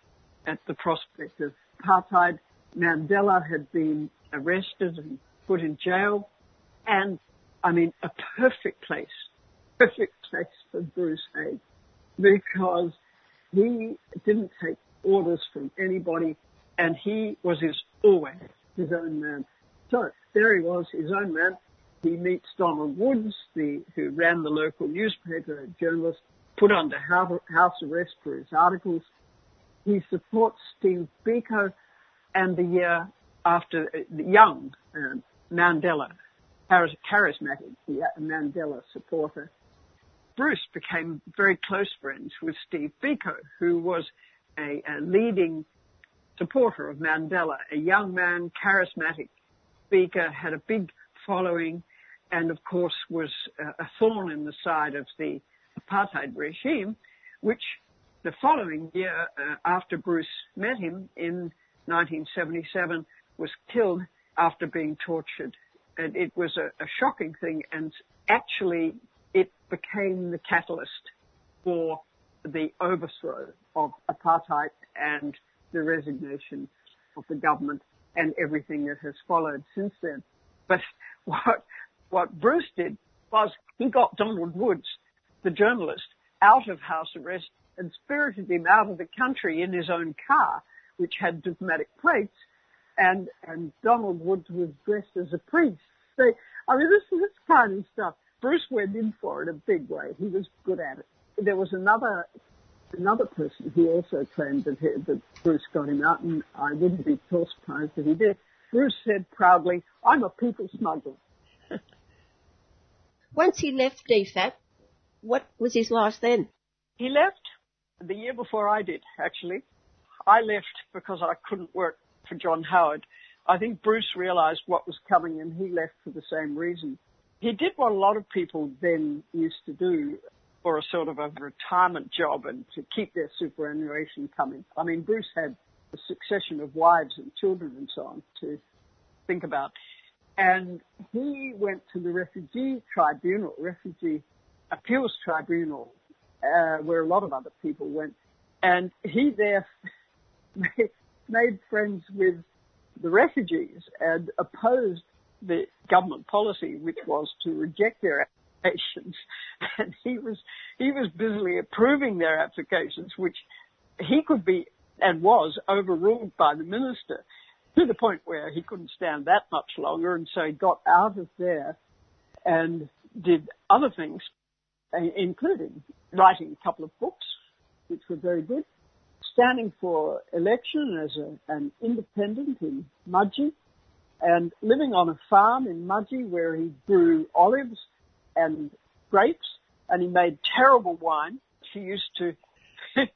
at the prospect of apartheid. Mandela had been arrested and put in jail. And I mean, a perfect place, perfect place for Bruce Haigh because he didn't take orders from anybody, and he was his always his own man. So there he was, his own man. He meets Donald Woods, the, who ran the local newspaper, a journalist, put under house arrest for his articles. He supports Steve Biko, and the year after, uh, young uh, Mandela, charismatic Mandela supporter, Bruce became very close friends with Steve Biko, who was a, a leading supporter of Mandela, a young man, charismatic speaker, had a big following, and of course was a thorn in the side of the apartheid regime, which the following year, uh, after Bruce met him in 1977, was killed after being tortured. And it was a, a shocking thing, and actually it became the catalyst for the overthrow of apartheid and the resignation of the government and everything that has followed since then. But what, what Bruce did was he got Donald Woods, the journalist, out of house arrest and spirited him out of the country in his own car, which had diplomatic plates, and, and Donald Woods was dressed as a priest. I mean, this, this kind of stuff. Bruce went in for it a big way. He was good at it. There was another another person who also claimed that, he, that Bruce got him out, and I wouldn't be at all surprised if he did. Bruce said proudly, I'm a people smuggler. <laughs> Once he left DFAT, what was his life then? He left the year before I did, actually. I left because I couldn't work for John Howard. I think Bruce realized what was coming and he left for the same reason. He did what a lot of people then used to do for a sort of a retirement job and to keep their superannuation coming. I mean, Bruce had a succession of wives and children and so on to think about. And he went to the refugee tribunal, refugee appeals tribunal, uh, where a lot of other people went. And he there <laughs> made, friends with the refugees and opposed the government policy, which was to reject their applications, <laughs> and he was he was busily approving their applications, which he could be and was overruled by the minister to the point where he couldn't stand that much longer, and so he got out of there and did other things, uh, including writing a couple of books, which were very good, standing for election as a, an independent in Mudgee, and living on a farm in Mudgee where he grew olives and grapes, and he made terrible wine. He used to, <laughs>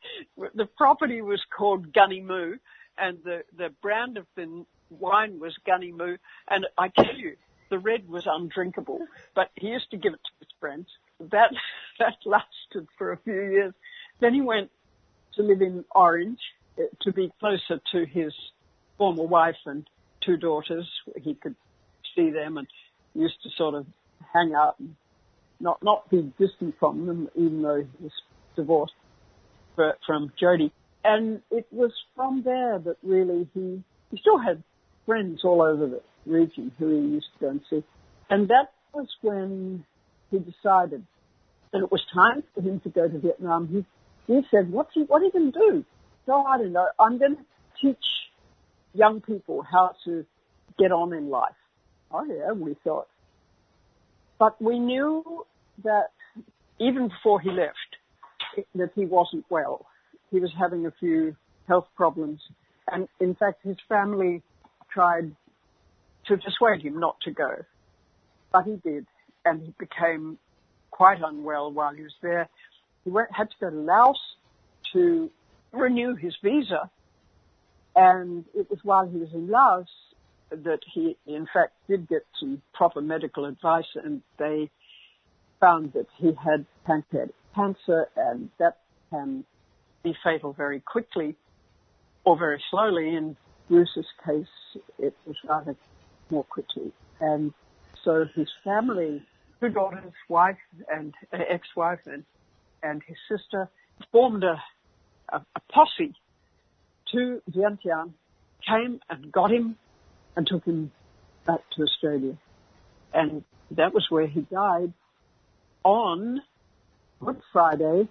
the property was called Gunny Moo, and the, the brand of the wine was Gunny Moo, and I tell you, the red was undrinkable, but he used to give it to his friends. That, <laughs> that lasted for a few years. Then he went to live in Orange uh, to be closer to his former wife and two daughters. He could see them and used to sort of hang out and not not be distant from them, even though he was divorced from Jody. And it was from there that really he he still had friends all over the region who he used to go and see. And that was when he decided that it was time for him to go to Vietnam. He he said, "What's he, what are you going to do?" So I don't know. I'm going to teach young people how to get on in life. Oh yeah, we thought. But we knew that even before he left, that he wasn't well. He was having a few health problems. And in fact, his family tried to dissuade him not to go. But he did. And he became quite unwell while he was there. He went, had to go to Laos to renew his visa. And it was while he was in Laos that he, in fact, did get some proper medical advice and they found that he had pancreatic cancer and that can be fatal very quickly or very slowly. In Bruce's case, it was rather more quickly. And so his family, two daughters, wife and uh, ex-wife and, and his sister formed a, a, a posse to Vientiane, came and got him and took him back to Australia. And that was where he died on Good Friday,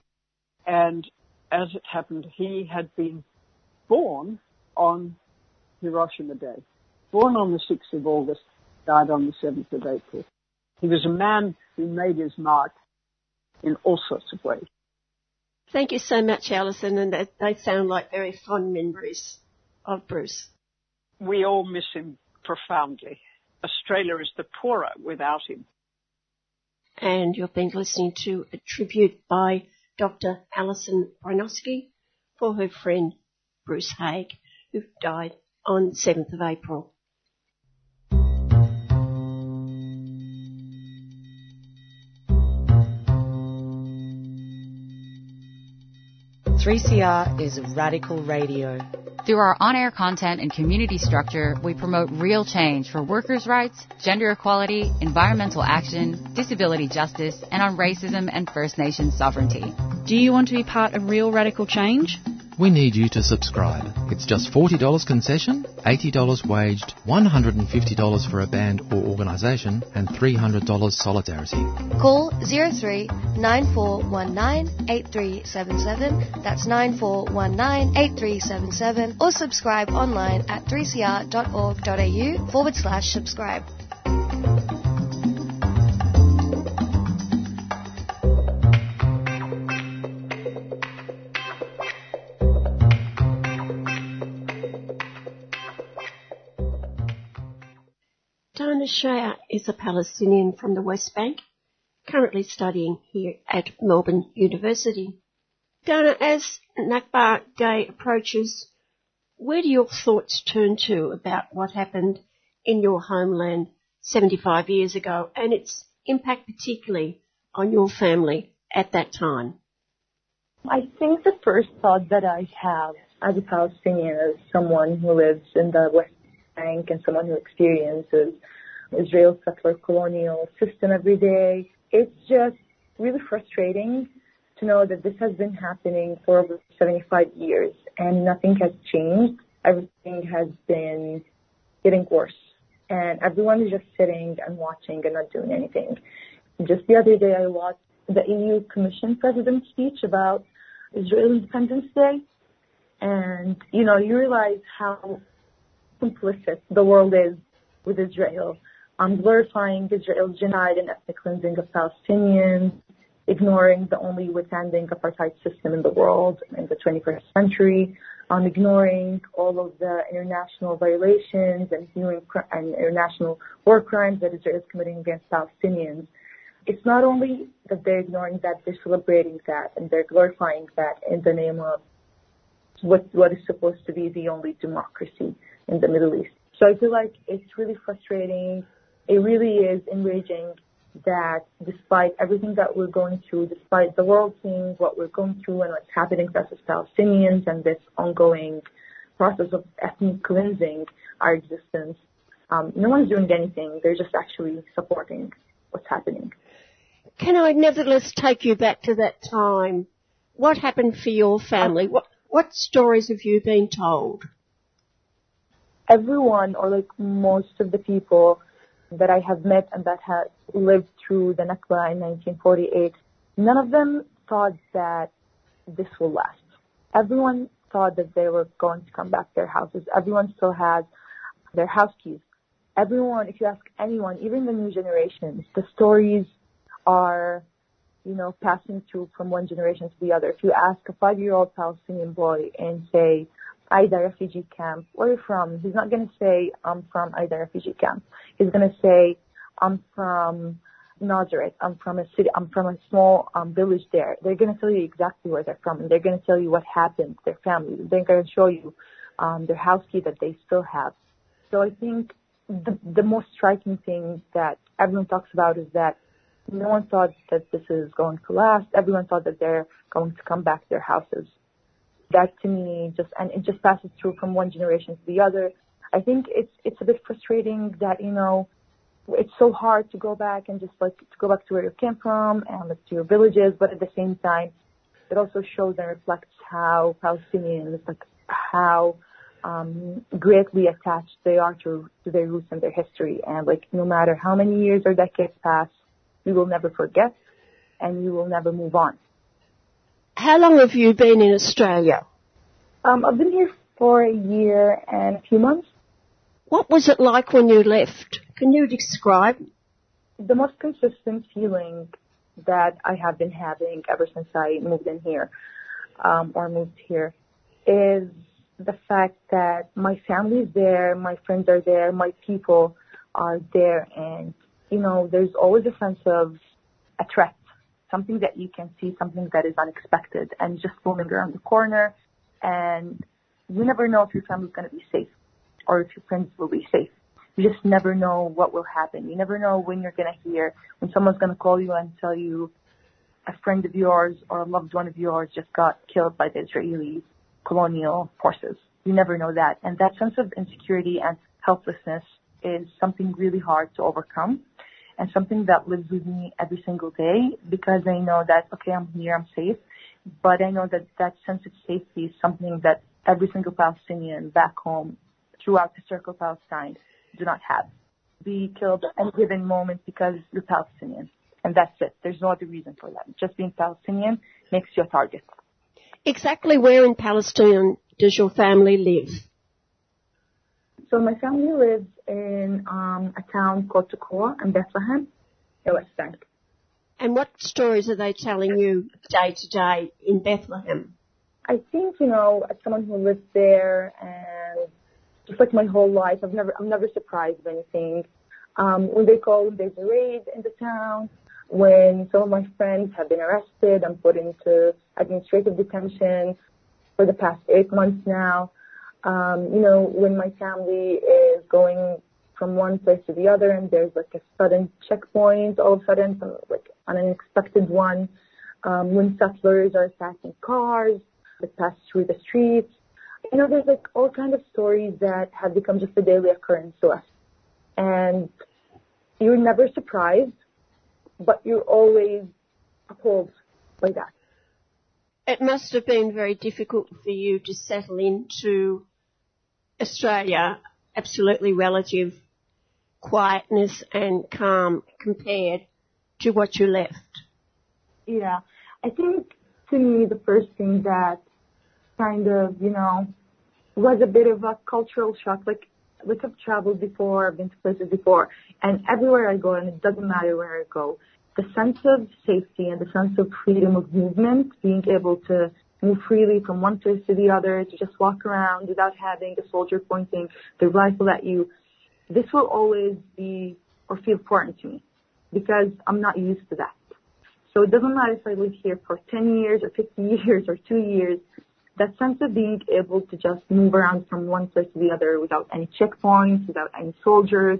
and as it happened, he had been born on Hiroshima Day. Born on the 6th of August, died on the 7th of April. He was a man who made his mark in all sorts of ways. Thank you so much, Alison, and they, they sound like very fond memories of Bruce. We all miss him profoundly. Australia is the poorer without him. And you've been listening to a tribute by Dr. Alison Broinowski for her friend Bruce Haigh, who died on 7th of April. 3CR is radical radio. Through our on-air content and community structure, we promote real change for workers' rights, gender equality, environmental action, disability justice, and on racism and First Nations sovereignty. Do you want to be part of real radical change? We need you to subscribe. It's just $40 concession, $80 waged, $150 for a band or organisation, and $300 solidarity. Call 03 9419 8377, that's 9419 8377, or subscribe online at 3cr.org.au forward slash subscribe. Shaer is a Palestinian from the West Bank, currently studying here at Melbourne University. Dana, as Nakba Day approaches, where do your thoughts turn to about what happened in your homeland 75 years ago and its impact particularly on your family at that time? I think the first thought that I have as a Palestinian, as someone who lives in the West Bank and someone who experiences Israel's settler colonial system every day. It's just really frustrating to know that this has been happening for over 75 years and nothing has changed. Everything has been getting worse. And everyone is just sitting and watching and not doing anything. Just the other day, I watched the EU Commission President's speech about Israel Independence Day. And, you know, you realize how complicit the world is with Israel, um, glorifying Israel's genocide and ethnic cleansing of Palestinians, ignoring the only withstanding apartheid system in the world in the 21st century, um, ignoring all of the international violations and human and international war crimes that Israel is committing against Palestinians. It's not only that they're ignoring that, they're celebrating that and they're glorifying that in the name of what, what is supposed to be the only democracy in the Middle East. So I feel like it's really frustrating. It really is enraging that despite everything that we're going through, despite the world seeing what we're going through and what's happening to us as Palestinians and this ongoing process of ethnic cleansing our existence, um, no one's doing anything. They're just actually supporting what's happening. Can I nevertheless take you back to that time? What happened for your family? What, what stories have you been told? everyone or like most of the people that I have met and that have lived through the Nakba in 1948, none of them thought that this will last. Everyone thought that they were going to come back to their houses. Everyone still has their house keys. Everyone, if you ask anyone, even the new generations, the stories are, you know, passing through from one generation to the other. If you ask a five-year-old Palestinian boy and say, Aida refugee camp. Where are you from? He's not going to say, I'm from Aida refugee camp. He's going to say, I'm from Nazareth. I'm from a city. I'm from a small um, village there. They're going to tell you exactly where they're from, and they're going to tell you what happened to their family. They're going to show you um, their house key that they still have. So I think the, the most striking thing that everyone talks about is that no one thought that this is going to last. Everyone thought that they're going to come back to their houses that to me just and it just passes through from one generation to the other. I think it's it's a bit frustrating that you know it's so hard to go back and just like to go back to where you came from and like to your villages, but at the same time, it also shows and reflects how Palestinians like how um, greatly attached they are to to their roots and their history, and like no matter how many years or decades pass, we will never forget, and we will never move on. How long have you been in Australia? Um, I've been here for a year and a few months. What was it like when you left? Can you describe? The most consistent feeling that I have been having ever since I moved in here, um, or moved here, is the fact that my family is there, my friends are there, my people are there, and you know, there's always a sense of a threat, something that you can see, something that is unexpected, and just looming around the corner, and you never know if your family's going to be safe or if your friends will be safe. You just never know what will happen. You never know when you're going to hear, when someone's going to call you and tell you a friend of yours or a loved one of yours just got killed by the Israeli colonial forces. You never know that. And that sense of insecurity and helplessness is something really hard to overcome and something that lives with me every single day because I know that, okay, I'm here, I'm safe, but I know that that sense of safety is something that every single Palestinian back home throughout the circle of Palestine do not have. Be killed at any given moment because you're Palestinian. And that's it. There's no other reason for that. Just being Palestinian makes you a target. Exactly where in Palestine does your family live? So my family lives in um, a town called Tekoa in Bethlehem, the West Bank. And what stories are they telling you day to day in Bethlehem? I think, you know, as someone who lives there and just like my whole life, I've never, I'm never surprised by anything. Um, when they call, there's a raid in the town. When some of my friends have been arrested and put into administrative detention for the past eight months now. Um, you know, when my family is going from one place to the other and there's like a sudden checkpoint all of a sudden, some, like an unexpected one. Um, when settlers are attacking cars, that pass through the streets. You know, there's like all kinds of stories that have become just a daily occurrence to us. And you're never surprised, but you're always appalled by that. It must have been very difficult for you to settle into Australia, absolutely relative quietness and calm compared to what you left. Yeah. I think to me the first thing that kind of, you know, was a bit of a cultural shock. Like, like I've traveled before, I've been to places before, and everywhere I go, and it doesn't matter where I go, the sense of safety and the sense of freedom of movement, being able to move freely from one place to the other, to just walk around without having a soldier pointing the rifle at you, this will always be or feel foreign to me because I'm not used to that. So it doesn't matter if I live here for 10 years or 50 <laughs> years or two years, that sense of being able to just move around from one place to the other without any checkpoints, without any soldiers,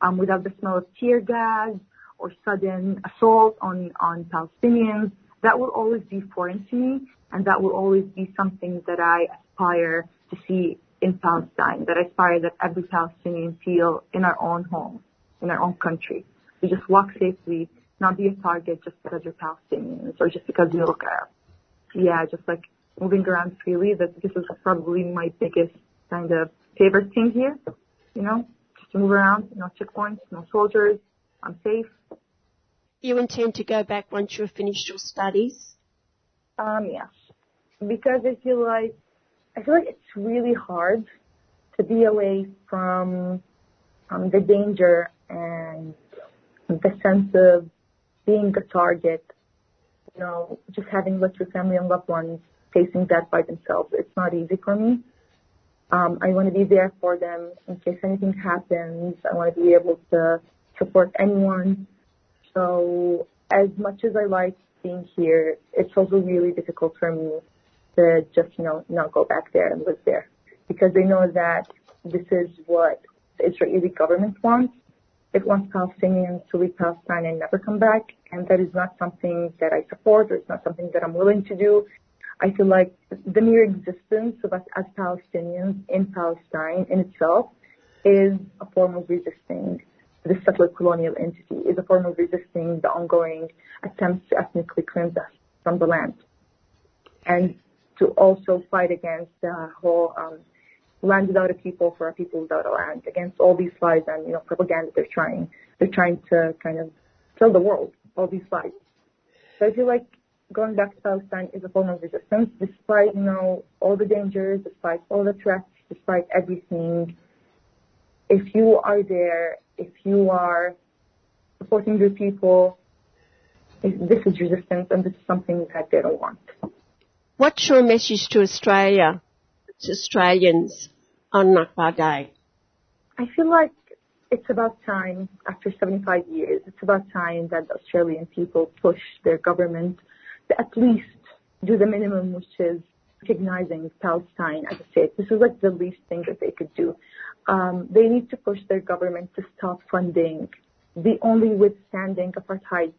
um, without the smell of tear gas or sudden assault on, on Palestinians, that will always be foreign to me and that will always be something that I aspire to see in Palestine, that I aspire that every Palestinian feel in our own home, in our own country. We just walk safely, not be a target just because you're Palestinians or just because you look Arab. Yeah, just like moving around freely. That this is probably my biggest kind of favorite thing here. You know, just to move around, no checkpoints, no soldiers. I'm safe. You intend to go back once you've finished your studies? Um, yes, because I feel like I feel like it's really hard to be away from um, the danger and the sense of being a target. You know, just having left your family and loved ones facing that by themselves. It's not easy for me. Um, I want to be there for them in case anything happens. I want to be able to support anyone. So as much as I like being here, it's also really difficult for me to just, you know, not go back there and live there because they know that this is what the Israeli government wants. It wants Palestinians to leave Palestine and never come back. And that is not something that I support or it's not something that I'm willing to do. I feel like the mere existence of us as Palestinians in Palestine in itself is a form of resisting the settler colonial entity, is a form of resisting the ongoing attempts to ethnically cleanse us from the land. And to also fight against the whole um, land without a people for a people without a land, against all these lies and you know propaganda they're trying they're trying to kind of tell the world all these lies. So I feel like going back to Palestine is a form of resistance, despite you know all the dangers, despite all the threats, despite everything. If you are there, if you are supporting your people, this is resistance, and this is something that they don't want. What's your message to Australia, to Australians on Nakba Day? I feel like it's about time, after 75 years, it's about time that the Australian people push their government to at least do the minimum, which is recognizing Palestine as a state. This is like the least thing that they could do. Um, they need to push their government to stop funding the only withstanding apartheid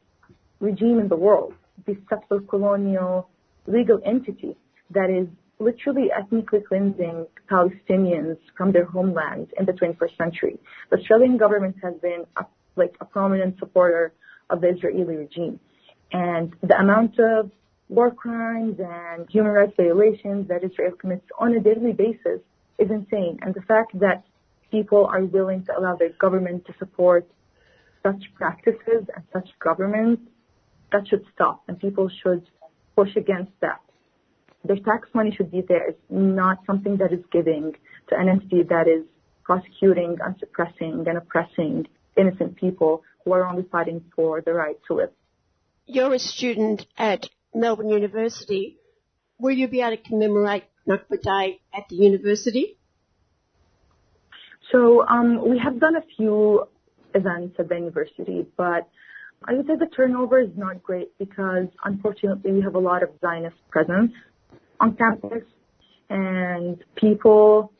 regime in the world, the settler colonial legal entity that is literally ethnically cleansing Palestinians from their homeland in the 21st century. The Australian government has been a, like a prominent supporter of the Israeli regime. And the amount of war crimes and human rights violations that Israel commits on a daily basis is insane. And the fact that people are willing to allow their government to support such practices and such governments, that should stop and people should push against that. Their tax money should be there. It's not something that is giving to an entity that is prosecuting and suppressing and oppressing innocent people who are only fighting for the right to live. You're a student at Melbourne University. Will you be able to commemorate Nakba Day at the university? So um, we have done a few events at the university, but I would say the turnover is not great because unfortunately we have a lot of Zionist presence on campus and people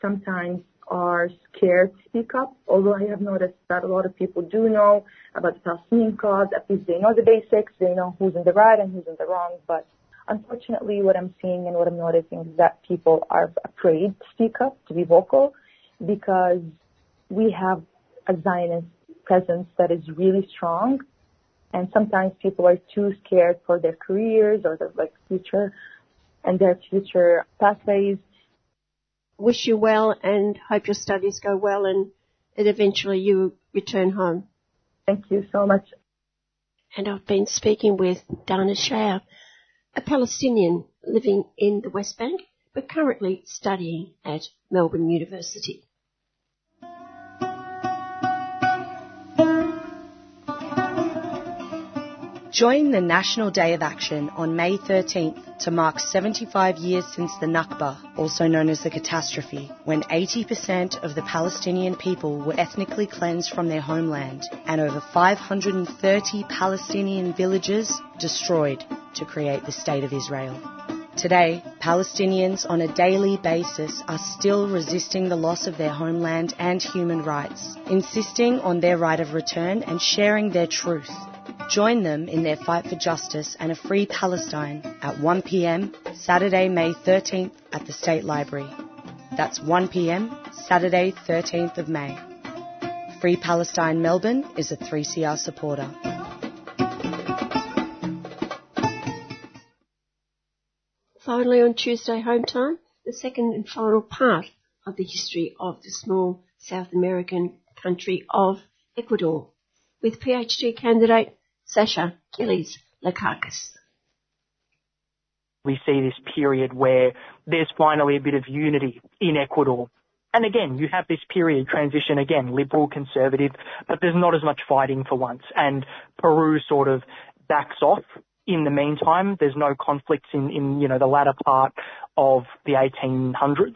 sometimes are scared to speak up, although I have noticed that a lot of people do know about the Palestinian cause. At least they know the basics. They know who's in the right and who's in the wrong. But unfortunately, what I'm seeing and what I'm noticing is that people are afraid to speak up, to be vocal, because we have a Zionist presence that is really strong. And sometimes people are too scared for their careers or their like future and their future pathways. Wish you well and hope your studies go well and that eventually you return home. Thank you so much. And I've been speaking with Dana Shaer, a Palestinian living in the West Bank, but currently studying at Melbourne University. Join the National Day of Action on May 13th to mark 75 years since the Nakba, also known as the catastrophe, when 80% of the Palestinian people were ethnically cleansed from their homeland and over 530 Palestinian villages destroyed to create the State of Israel. Today, Palestinians on a daily basis are still resisting the loss of their homeland and human rights, insisting on their right of return and sharing their truth. Join them in their fight for justice and a free Palestine at 1 p.m. Saturday, May 13th at the State Library. That's 1 p.m. Saturday, 13th of May. Free Palestine Melbourne is a 3CR supporter. Finally, on Tuesday home time, the second and final part of the history of the small South American country of Ecuador, with PhD candidate Sasha Gillies Lekakis. We see this period where there's finally a bit of unity in Ecuador. And again, you have this period transition again, liberal, conservative, but there's not as much fighting for once. And Peru sort of backs off in the meantime. There's no conflicts in, in, you know, the latter part of the 1800s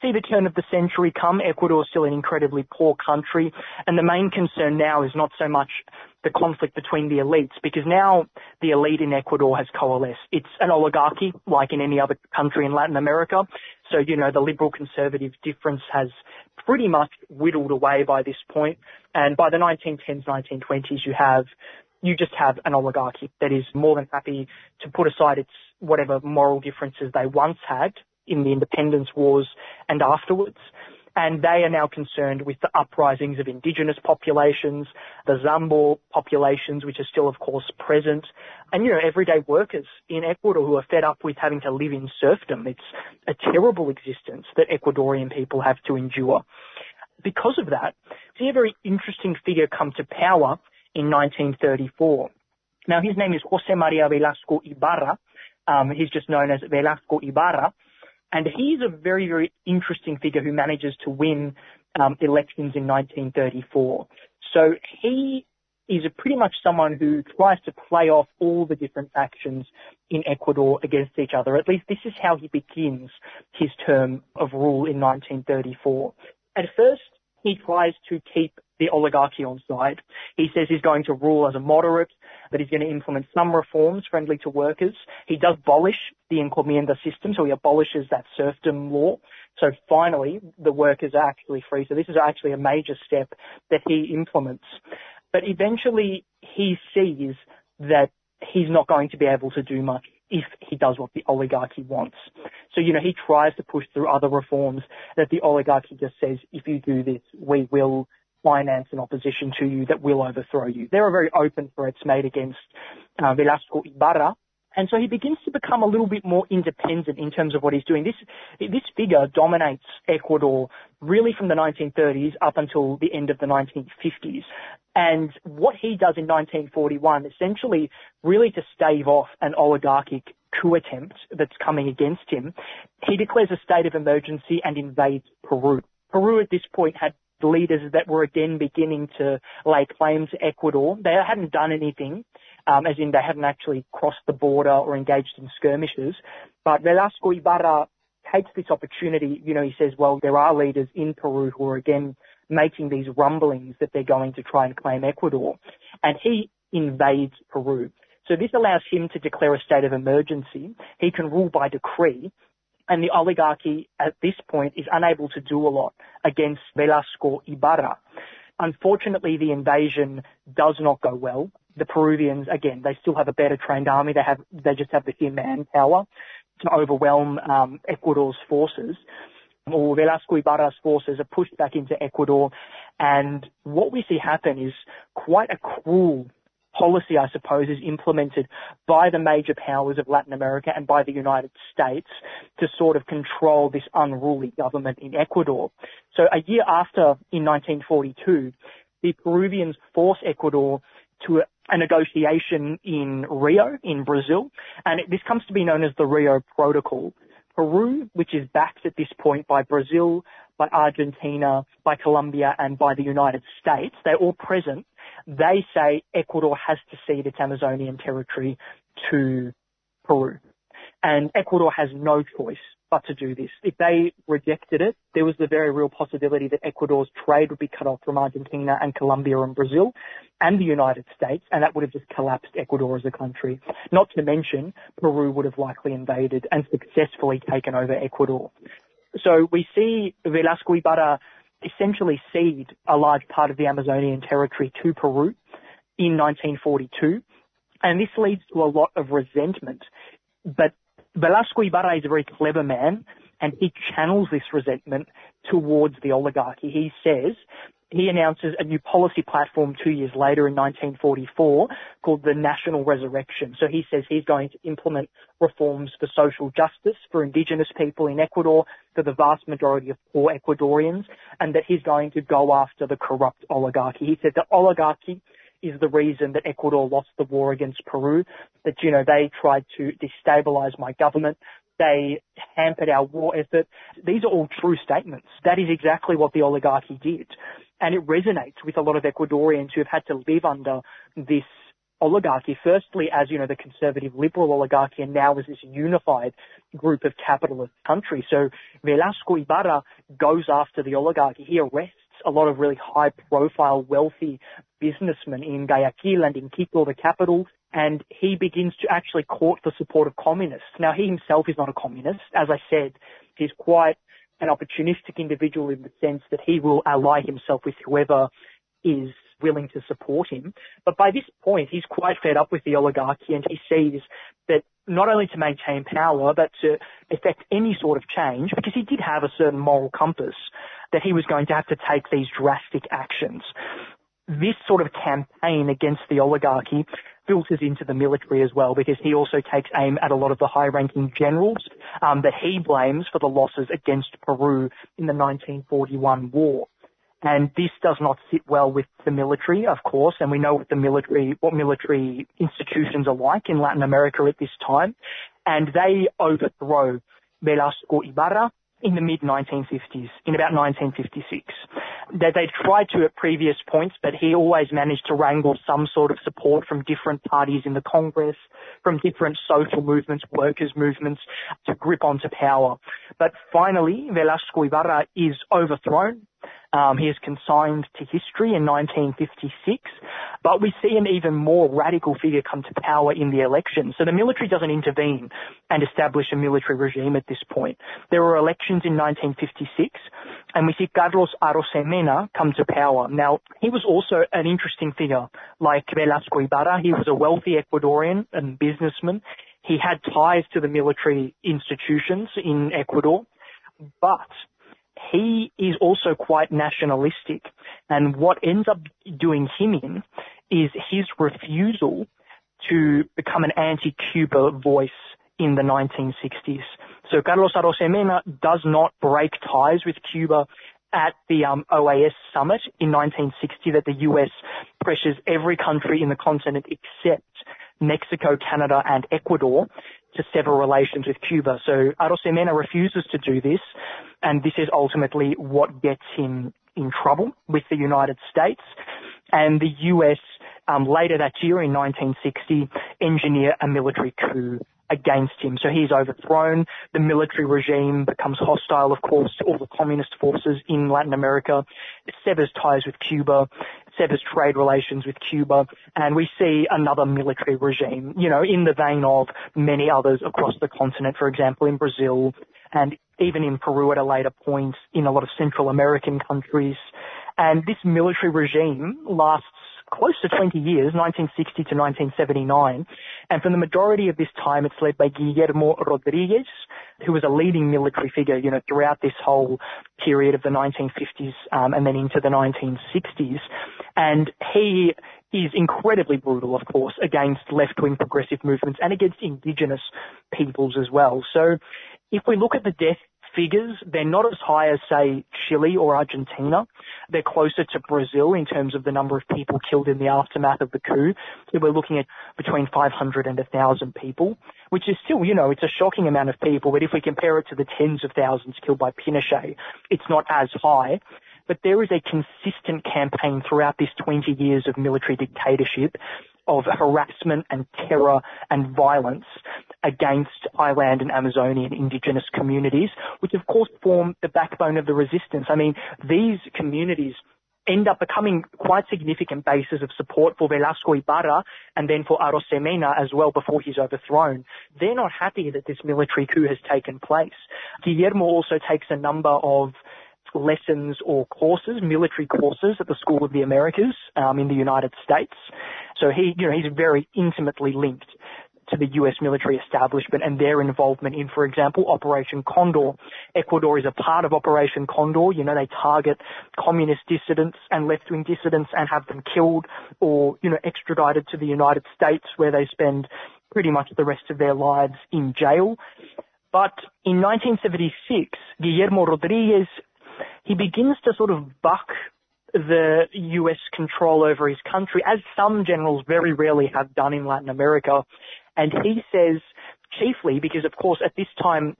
see the turn of the century come. Ecuador is still an incredibly poor country, and the main concern now is not so much the conflict between the elites, because now the elite in Ecuador has coalesced. It's an oligarchy, like in any other country in Latin America. So, you know, the liberal conservative difference has pretty much whittled away by this point. And by the 1910s, 1920s, you have you just have an oligarchy that is more than happy to put aside its whatever moral differences they once had in the independence wars and afterwards. And they are now concerned with the uprisings of indigenous populations, the Zambo populations, which are still, of course, present, and, you know, everyday workers in Ecuador who are fed up with having to live in serfdom. It's a terrible existence that Ecuadorian people have to endure. Because of that, we see a very interesting figure come to power in 1934. Now his name is Jose Maria Velasco Ibarra. Um, he's just known as Velasco Ibarra. And he's a very, very interesting figure who manages to win um, elections in 1934. So he is a pretty much someone who tries to play off all the different factions in Ecuador against each other. At least this is how he begins his term of rule in 1934. At first, he tries to keep the oligarchy on side. He says he's going to rule as a moderate, that he's going to implement some reforms friendly to workers. He does abolish the encomienda system, so he abolishes that serfdom law. So finally, the workers are actually free. So this is actually a major step that he implements. But eventually he sees that he's not going to be able to do much if he does what the oligarchy wants. So, you know, he tries to push through other reforms that the oligarchy just says, if you do this, we will finance an opposition to you that will overthrow you. There are very open threats made against uh, Velasco Ibarra, and so he begins to become a little bit more independent in terms of what he's doing. This, this figure dominates Ecuador really from the 1930s up until the end of the 1950s. And what he does in 1941, essentially really to stave off an oligarchic coup attempt that's coming against him, he declares a state of emergency and invades Peru. Peru at this point had leaders that were again beginning to lay claim to Ecuador. They hadn't done anything um, as in they hadn't actually crossed the border or engaged in skirmishes. But Velasco Ibarra takes this opportunity. You know, he says, well, there are leaders in Peru who are again making these rumblings that they're going to try and claim Ecuador. And he invades Peru. So this allows him to declare a state of emergency. He can rule by decree. And the oligarchy at this point is unable to do a lot against Velasco Ibarra. Unfortunately, the invasion does not go well the Peruvians, again, they still have a better trained army. They have, they just have the sheer manpower to overwhelm um, Ecuador's forces. Or Velasco Ibarra's forces are pushed back into Ecuador, and what we see happen is quite a cruel policy, I suppose, is implemented by the major powers of Latin America and by the United States to sort of control this unruly government in Ecuador. So a year after, in 1942, the Peruvians force Ecuador to a negotiation in Rio, in Brazil, and this comes to be known as the Rio Protocol. Peru, which is backed at this point by Brazil, by Argentina, by Colombia, and by the United States, they're all present. They say Ecuador has to cede its Amazonian territory to Peru. And Ecuador has no choice but to do this. If they rejected it, there was the very real possibility that Ecuador's trade would be cut off from Argentina and Colombia and Brazil and the United States, and that would have just collapsed Ecuador as a country. Not to mention, Peru would have likely invaded and successfully taken over Ecuador. So we see Velasco Ibarra essentially cede a large part of the Amazonian territory to Peru in 1942. And this leads to a lot of resentment. But Velasco Ibarra is a very clever man and he channels this resentment towards the oligarchy. He says, he announces a new policy platform two years later in 1944 called the National Resurrection. So he says he's going to implement reforms for social justice for indigenous people in Ecuador, for the vast majority of poor Ecuadorians, and that he's going to go after the corrupt oligarchy. He said the oligarchy is the reason that Ecuador lost the war against Peru. That, you know, they tried to destabilize my government. They hampered our war effort. These are all true statements. That is exactly what the oligarchy did. And it resonates with a lot of Ecuadorians who have had to live under this oligarchy, firstly as, you know, the conservative liberal oligarchy and now as this unified group of capitalist countries. So Velasco Ibarra goes after the oligarchy. He arrests a lot of really high profile, wealthy businessmen in Guayaquil and in Quito, the capital, and he begins to actually court the support of communists. Now, he himself is not a communist. As I said, he's quite an opportunistic individual in the sense that he will ally himself with whoever is willing to support him. But by this point, he's quite fed up with the oligarchy and he sees that not only to maintain power, but to effect any sort of change, because he did have a certain moral compass, that he was going to have to take these drastic actions. This sort of campaign against the oligarchy filters into the military as well because he also takes aim at a lot of the high-ranking generals um, that he blames for the losses against Peru in the 1941 war. And this does not sit well with the military, of course, and we know what the military, what military institutions are like in Latin America at this time. And they overthrow Velasco Ibarra in the mid 1950s, in about 1956. That they tried to at previous points, but he always managed to wrangle some sort of support from different parties in the Congress, from different social movements, workers' movements, to grip onto power. But finally, Velasco Ibarra is overthrown um, he is consigned to history in 1956, but we see an even more radical figure come to power in the election. So the military doesn't intervene and establish a military regime at this point. There were elections in 1956, and we see Carlos Arosemena come to power. Now, he was also an interesting figure, like Velasco Ibarra. He was a wealthy Ecuadorian and businessman. He had ties to the military institutions in Ecuador, but he is also quite nationalistic. And what ends up doing him in is his refusal to become an anti-Cuba voice in the 1960s. So Carlos Arosemena does not break ties with Cuba at the um, OAS summit in 1960 that the US pressures every country in the continent except Mexico, Canada and Ecuador to sever relations with Cuba. So Arosemena refuses to do this, and this is ultimately what gets him in trouble with the United States. And the US um, later that year in 1960 engineer a military coup against him. So he's overthrown. The military regime becomes hostile, of course, to all the communist forces in Latin America. Severs ties with Cuba, severs trade relations with Cuba, and we see another military regime, you know, in the vein of many others across the continent, for example, in Brazil and even in Peru at a later point, in a lot of Central American countries. And this military regime lasts close to 20 years, 1960 to 1979. And for the majority of this time, it's led by Guillermo Rodriguez, who was a leading military figure, you know, throughout this whole period of the 1950s um, and then into the 1960s. And he is incredibly brutal, of course, against left-wing progressive movements and against indigenous peoples as well. So if we look at the death figures, they're not as high as, say, Chile or Argentina. They're closer to Brazil in terms of the number of people killed in the aftermath of the coup. So we're looking at between 500 and 1,000 people, which is still, you know, it's a shocking amount of people, but if we compare it to the tens of thousands killed by Pinochet, it's not as high but there is a consistent campaign throughout this 20 years of military dictatorship of harassment and terror and violence against Highland and Amazonian indigenous communities, which of course form the backbone of the resistance. I mean, these communities end up becoming quite significant bases of support for Velasco Ibarra and then for Arosemena as well before he's overthrown. They're not happy that this military coup has taken place. Guillermo also takes a number of lessons or courses, military courses at the School of the Americas um, in the United States. So he, you know, he's very intimately linked to the US military establishment and their involvement in, for example, Operation Condor. Ecuador is a part of Operation Condor. You know, they target communist dissidents and left-wing dissidents and have them killed or, you know, extradited to the United States where they spend pretty much the rest of their lives in jail. But in 1976, Guillermo Rodriguez he begins to sort of buck the US control over his country, as some generals very rarely have done in Latin America. And he says, chiefly because, of course, at this time,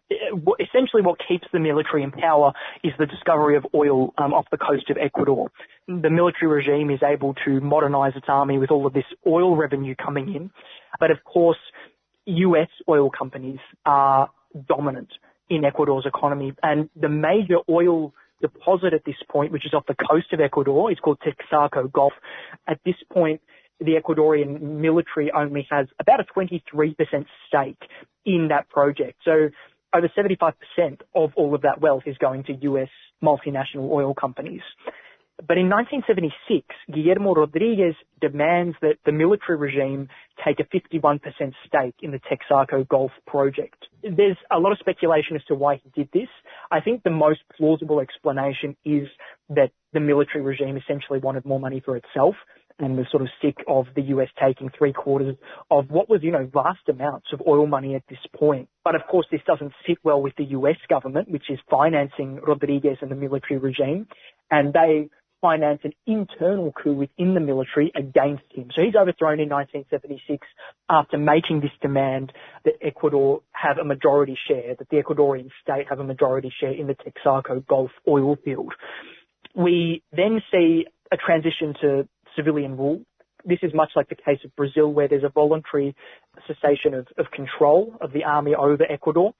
essentially what keeps the military in power is the discovery of oil um, off the coast of Ecuador. The military regime is able to modernize its army with all of this oil revenue coming in. But of course, US oil companies are dominant in Ecuador's economy and the major oil deposit at this point, which is off the coast of Ecuador. It's called Texaco Gulf. At this point, the Ecuadorian military only has about a 23% stake in that project. So over 75% of all of that wealth is going to US multinational oil companies. But in 1976, Guillermo Rodriguez demands that the military regime take a 51% stake in the Texaco Gulf project. There's a lot of speculation as to why he did this. I think the most plausible explanation is that the military regime essentially wanted more money for itself and was sort of sick of the US taking three quarters of what was, you know, vast amounts of oil money at this point. But of course, this doesn't sit well with the US government, which is financing Rodriguez and the military regime. And they finance an internal coup within the military against him. So he's overthrown in 1976 after making this demand that Ecuador have a majority share, that the Ecuadorian state have a majority share in the Texaco Gulf oil field. We then see a transition to civilian rule. This is much like the case of Brazil, where there's a voluntary cessation of, of control of the army over Ecuador.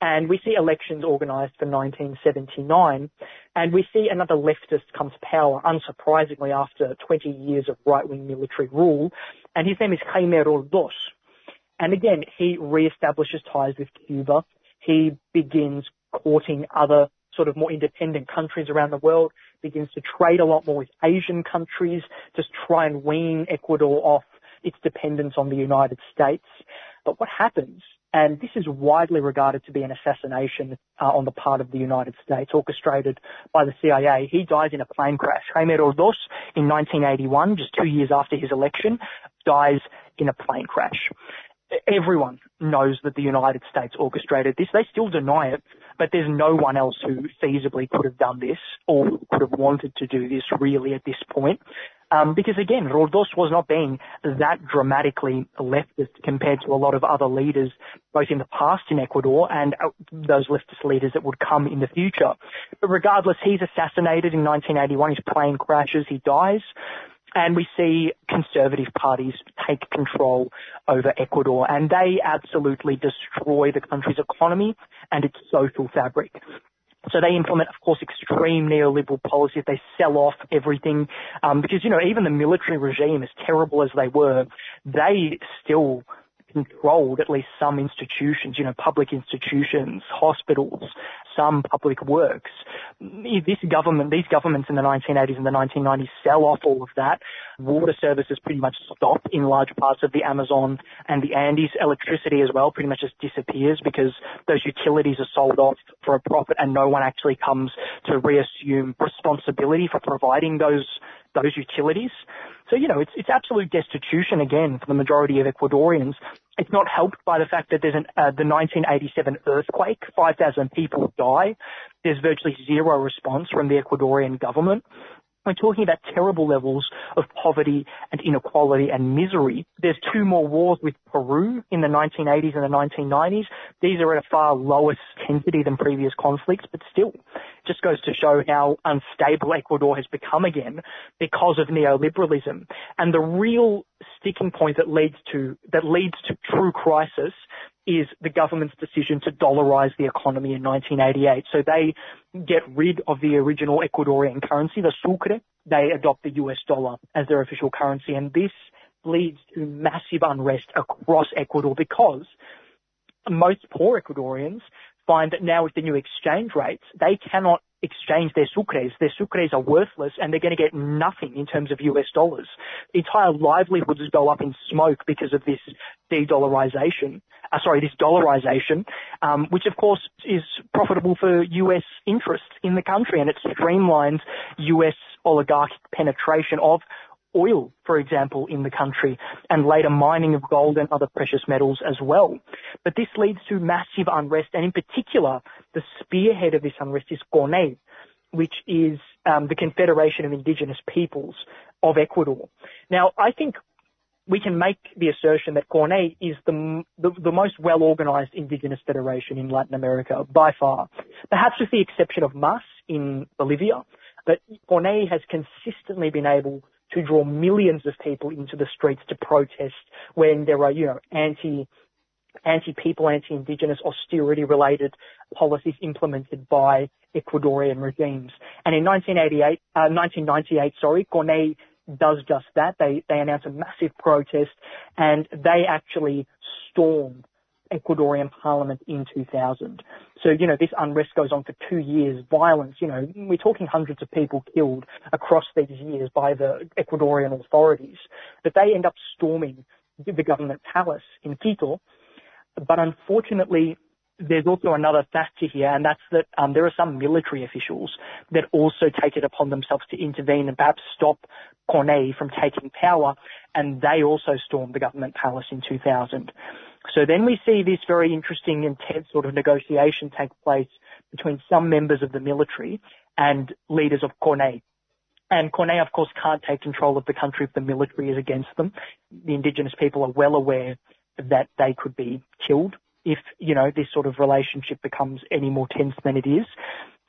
And we see elections organised for 1979, and we see another leftist come to power, unsurprisingly, after 20 years of right-wing military rule, and his name is Jaime Roldos. And again, he re-establishes ties with Cuba. He begins courting other sort of more independent countries around the world, begins to trade a lot more with Asian countries, just try and wean Ecuador off its dependence on the United States. But what happens, and this is widely regarded to be an assassination uh, on the part of the United States, orchestrated by the CIA. He dies in a plane crash. Jaime Roldos, in 1981, just two years after his election, dies in a plane crash everyone knows that the United States orchestrated this. They still deny it, but there's no one else who feasibly could have done this or could have wanted to do this really at this point. Um, because again, Roldos was not being that dramatically leftist compared to a lot of other leaders, both in the past in Ecuador and uh, those leftist leaders that would come in the future. But regardless, he's assassinated in 1981. His plane crashes. He dies. And we see conservative parties take control over Ecuador and they absolutely destroy the country's economy and its social fabric. So they implement, of course, extreme neoliberal policies. They sell off everything um, because, you know, even the military regime, as terrible as they were, they still controlled at least some institutions, you know, public institutions, hospitals, some public works. Mm, this government, these governments in the 1980s and the 1990s sell off all of that. Water services pretty much stop in large parts of the Amazon and the Andes. Electricity as well pretty much just disappears because those utilities are sold off for a profit and no one actually comes to reassume responsibility for providing those those utilities. So, you know, it's, it's absolute destitution again for the majority of Ecuadorians. It's not helped by the fact that there's an, uh, the 1987 earthquake, 5,000 people die. There's virtually zero response from the Ecuadorian government. We're talking about terrible levels of poverty and inequality and misery. There's two more wars with Peru in the 1980s and the 1990s. These are at a far lower intensity than previous conflicts, but still, just goes to show how unstable Ecuador has become again because of neoliberalism. And the real sticking point that leads to, that leads to true crisis is the government's decision to dollarize the economy in 1988. So they get rid of the original Ecuadorian currency, the sucre. They adopt the US dollar as their official currency. And this leads to massive unrest across Ecuador because most poor Ecuadorians find that now with the new exchange rates, they cannot exchange their sucres. Their sucres are worthless and they're going to get nothing in terms of US dollars. Entire livelihoods go up in smoke because of this de-dollarization. Uh, sorry, this dollarization, um, which of course is profitable for US interests in the country and it streamlines US oligarchic penetration of oil, for example, in the country, and later mining of gold and other precious metals as well. But this leads to massive unrest, and in particular, the spearhead of this unrest is CONAIE, which is um, the Confederation of Indigenous Peoples of Ecuador. Now, I think we can make the assertion that CONAIE is the, the, the most well organized indigenous federation in Latin America by far. Perhaps with the exception of MAS in Bolivia, but CONAIE has consistently been able to draw millions of people into the streets to protest when there are, you know, anti anti-people, anti-indigenous, austerity-related policies implemented by Ecuadorian regimes. And in 1988, uh, 1998, sorry, CONAIE does just that. They they announce a massive protest, and they actually stormed Ecuadorian parliament in 2000. So, you know, this unrest goes on for two years, violence, you know, we're talking hundreds of people killed across these years by the Ecuadorian authorities. But they end up storming the government palace in Quito. But unfortunately, there's also another factor here, and that's that um, there are some military officials that also take it upon themselves to intervene and perhaps stop CONAIE from taking power, and they also stormed the government palace in 2000. So then we see this very interesting, intense sort of negotiation take place between some members of the military and leaders of CONAIE. And CONAIE, of course, can't take control of the country if the military is against them. The indigenous people are well aware that they could be killed if, you know, this sort of relationship becomes any more tense than it is.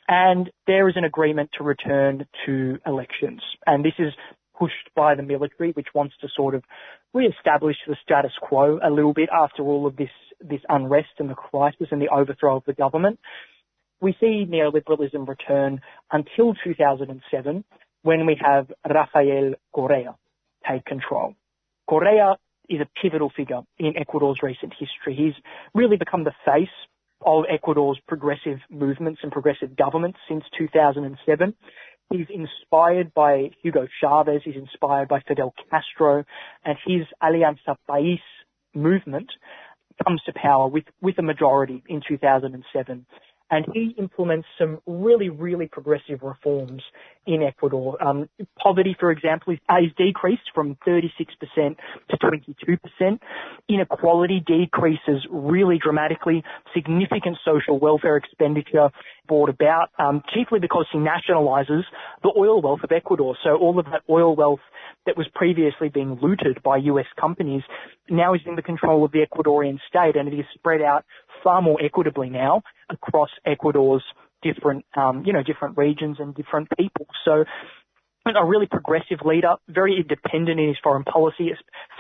And there is an agreement to return to elections. And this is pushed by the military, which wants to sort of re-establish the status quo a little bit after all of this, this unrest and the crisis and the overthrow of the government. We see neoliberalism return until 2007 when we have Rafael Correa take control. Correa is a pivotal figure in Ecuador's recent history. He's really become the face of Ecuador's progressive movements and progressive governments since 2007. He's inspired by Hugo Chavez, he's inspired by Fidel Castro, and his Alianza País movement comes to power with, with a majority in 2007 and he implements some really, really progressive reforms in Ecuador. Um, poverty, for example, is, is decreased from 36% to 22%. Inequality decreases really dramatically. Significant social welfare expenditure brought about, um, chiefly because he nationalizes the oil wealth of Ecuador. So all of that oil wealth that was previously being looted by US companies now is in the control of the Ecuadorian state and it is spread out far more equitably now across Ecuador's different, um, you know, different regions and different people. So a really progressive leader, very independent in his foreign policy,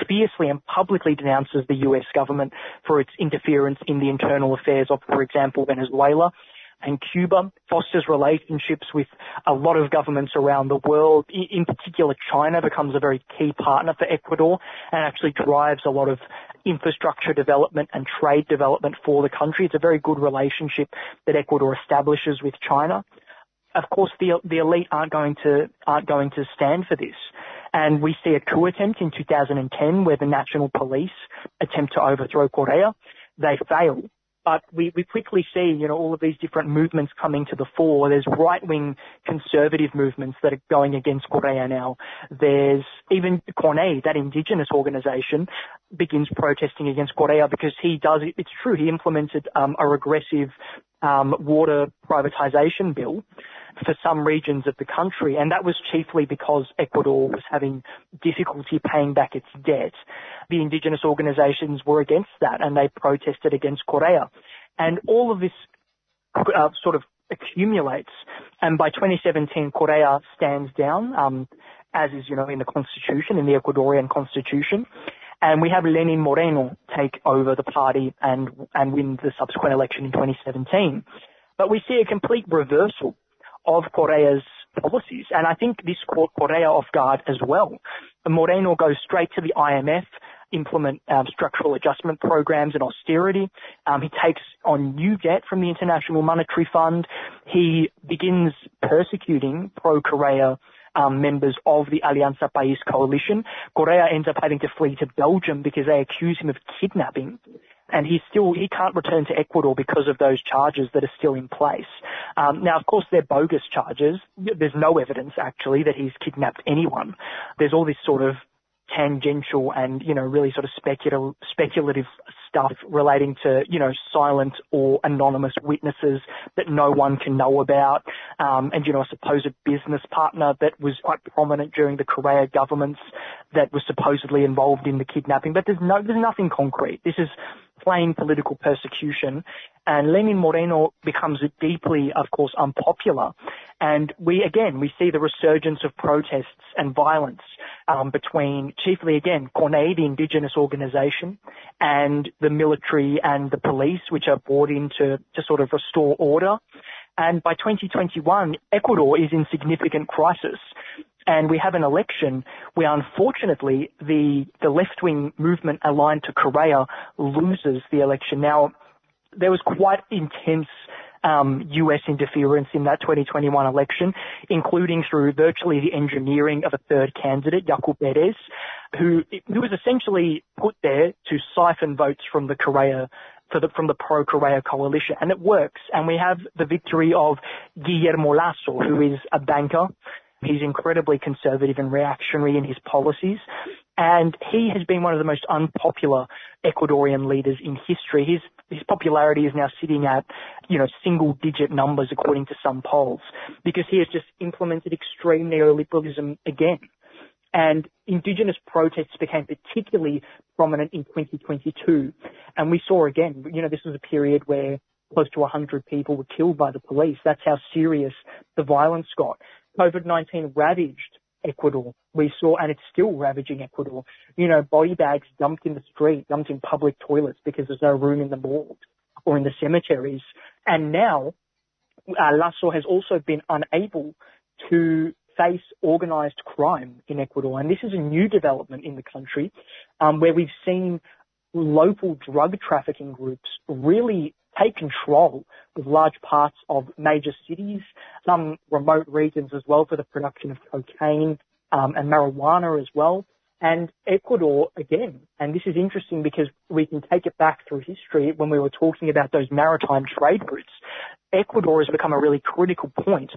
fiercely and publicly denounces the US government for its interference in the internal affairs of, for example, Venezuela and Cuba, fosters relationships with a lot of governments around the world. In particular, China becomes a very key partner for Ecuador and actually drives a lot of infrastructure development and trade development for the country. It's a very good relationship that Ecuador establishes with China. Of course, the, the elite aren't going to, aren't going to stand for this. And we see a coup attempt in 2010 where the national police attempt to overthrow Correa. They fail but we, we quickly see, you know, all of these different movements coming to the fore. There's right-wing conservative movements that are going against Correa now. There's even CONAIE, that indigenous organization, begins protesting against Correa because he does, it's true, he implemented um, a regressive um, water privatization bill for some regions of the country, and that was chiefly because Ecuador was having difficulty paying back its debt. The indigenous organizations were against that, and they protested against Correa. And all of this uh, sort of accumulates, and by 2017, Correa stands down, um, as is, you know, in the constitution, in the Ecuadorian constitution. And we have Lenin Moreno take over the party and, and win the subsequent election in 2017. But we see a complete reversal of Correa's policies. And I think this caught Correa off guard as well. Moreno goes straight to the IMF, implement um, structural adjustment programs and austerity. Um, he takes on new debt from the International Monetary Fund. He begins persecuting pro-Correa um, members of the Alianza País coalition. Correa ends up having to flee to Belgium because they accuse him of kidnapping and he's still he can't return to Ecuador because of those charges that are still in place. Um, now, of course, they're bogus charges. There's no evidence actually that he's kidnapped anyone. There's all this sort of tangential and you know really sort of speculative speculative stuff relating to you know silent or anonymous witnesses that no one can know about um, and you know a supposed business partner that was quite prominent during the Correa governments that was supposedly involved in the kidnapping but there's no there's nothing concrete this is plain political persecution. And Lenin Moreno becomes deeply, of course, unpopular. And we, again, we see the resurgence of protests and violence um, between, chiefly again, CONAIE, the indigenous organization, and the military and the police, which are brought in to, to sort of restore order. And by 2021, Ecuador is in significant crisis and we have an election where unfortunately the, the left-wing movement aligned to Correa loses the election. Now, there was quite intense um, US interference in that 2021 election, including through virtually the engineering of a third candidate, Yaku Perez, who, who was essentially put there to siphon votes from the Correa the, from the pro-Correa coalition, and it works. And we have the victory of Guillermo Lasso, who is a banker He's incredibly conservative and reactionary in his policies. And he has been one of the most unpopular Ecuadorian leaders in history. His his popularity is now sitting at, you know, single digit numbers according to some polls because he has just implemented extreme neoliberalism again. And indigenous protests became particularly prominent in 2022. And we saw again, you know, this was a period where close to 100 people were killed by the police. That's how serious the violence got. COVID-19 ravaged Ecuador. We saw, and it's still ravaging Ecuador, you know, body bags dumped in the street, dumped in public toilets because there's no room in the morgue or in the cemeteries. And now, uh, Lasso has also been unable to face organized crime in Ecuador. And this is a new development in the country, um, where we've seen local drug trafficking groups really take control of large parts of major cities, some remote regions as well for the production of cocaine um, and marijuana as well. And Ecuador, again, and this is interesting because we can take it back through history when we were talking about those maritime trade routes. Ecuador has become a really critical point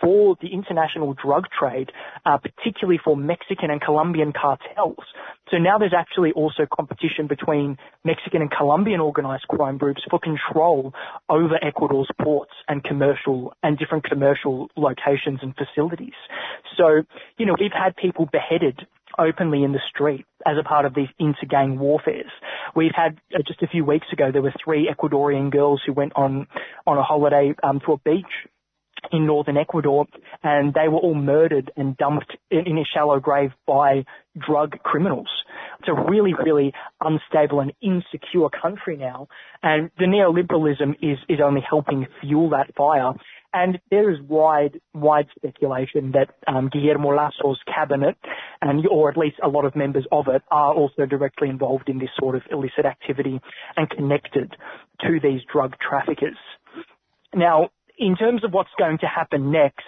for the international drug trade, uh, particularly for Mexican and Colombian cartels. So now there's actually also competition between Mexican and Colombian organized crime groups for control over Ecuador's ports and commercial and different commercial locations and facilities. So, you know, we've had people beheaded openly in the street as a part of these inter-gang warfares. We've had uh, just a few weeks ago there were three Ecuadorian girls who went on on a holiday um, to a beach in northern Ecuador, and they were all murdered and dumped in, a shallow grave by drug criminals. It's a really, really unstable and insecure country now, and the neoliberalism is is only helping fuel that fire. And there is wide, wide speculation that um, Guillermo Lasso's cabinet, and or at least a lot of members of it, are also directly involved in this sort of illicit activity and connected to these drug traffickers. Now, in terms of what's going to happen next,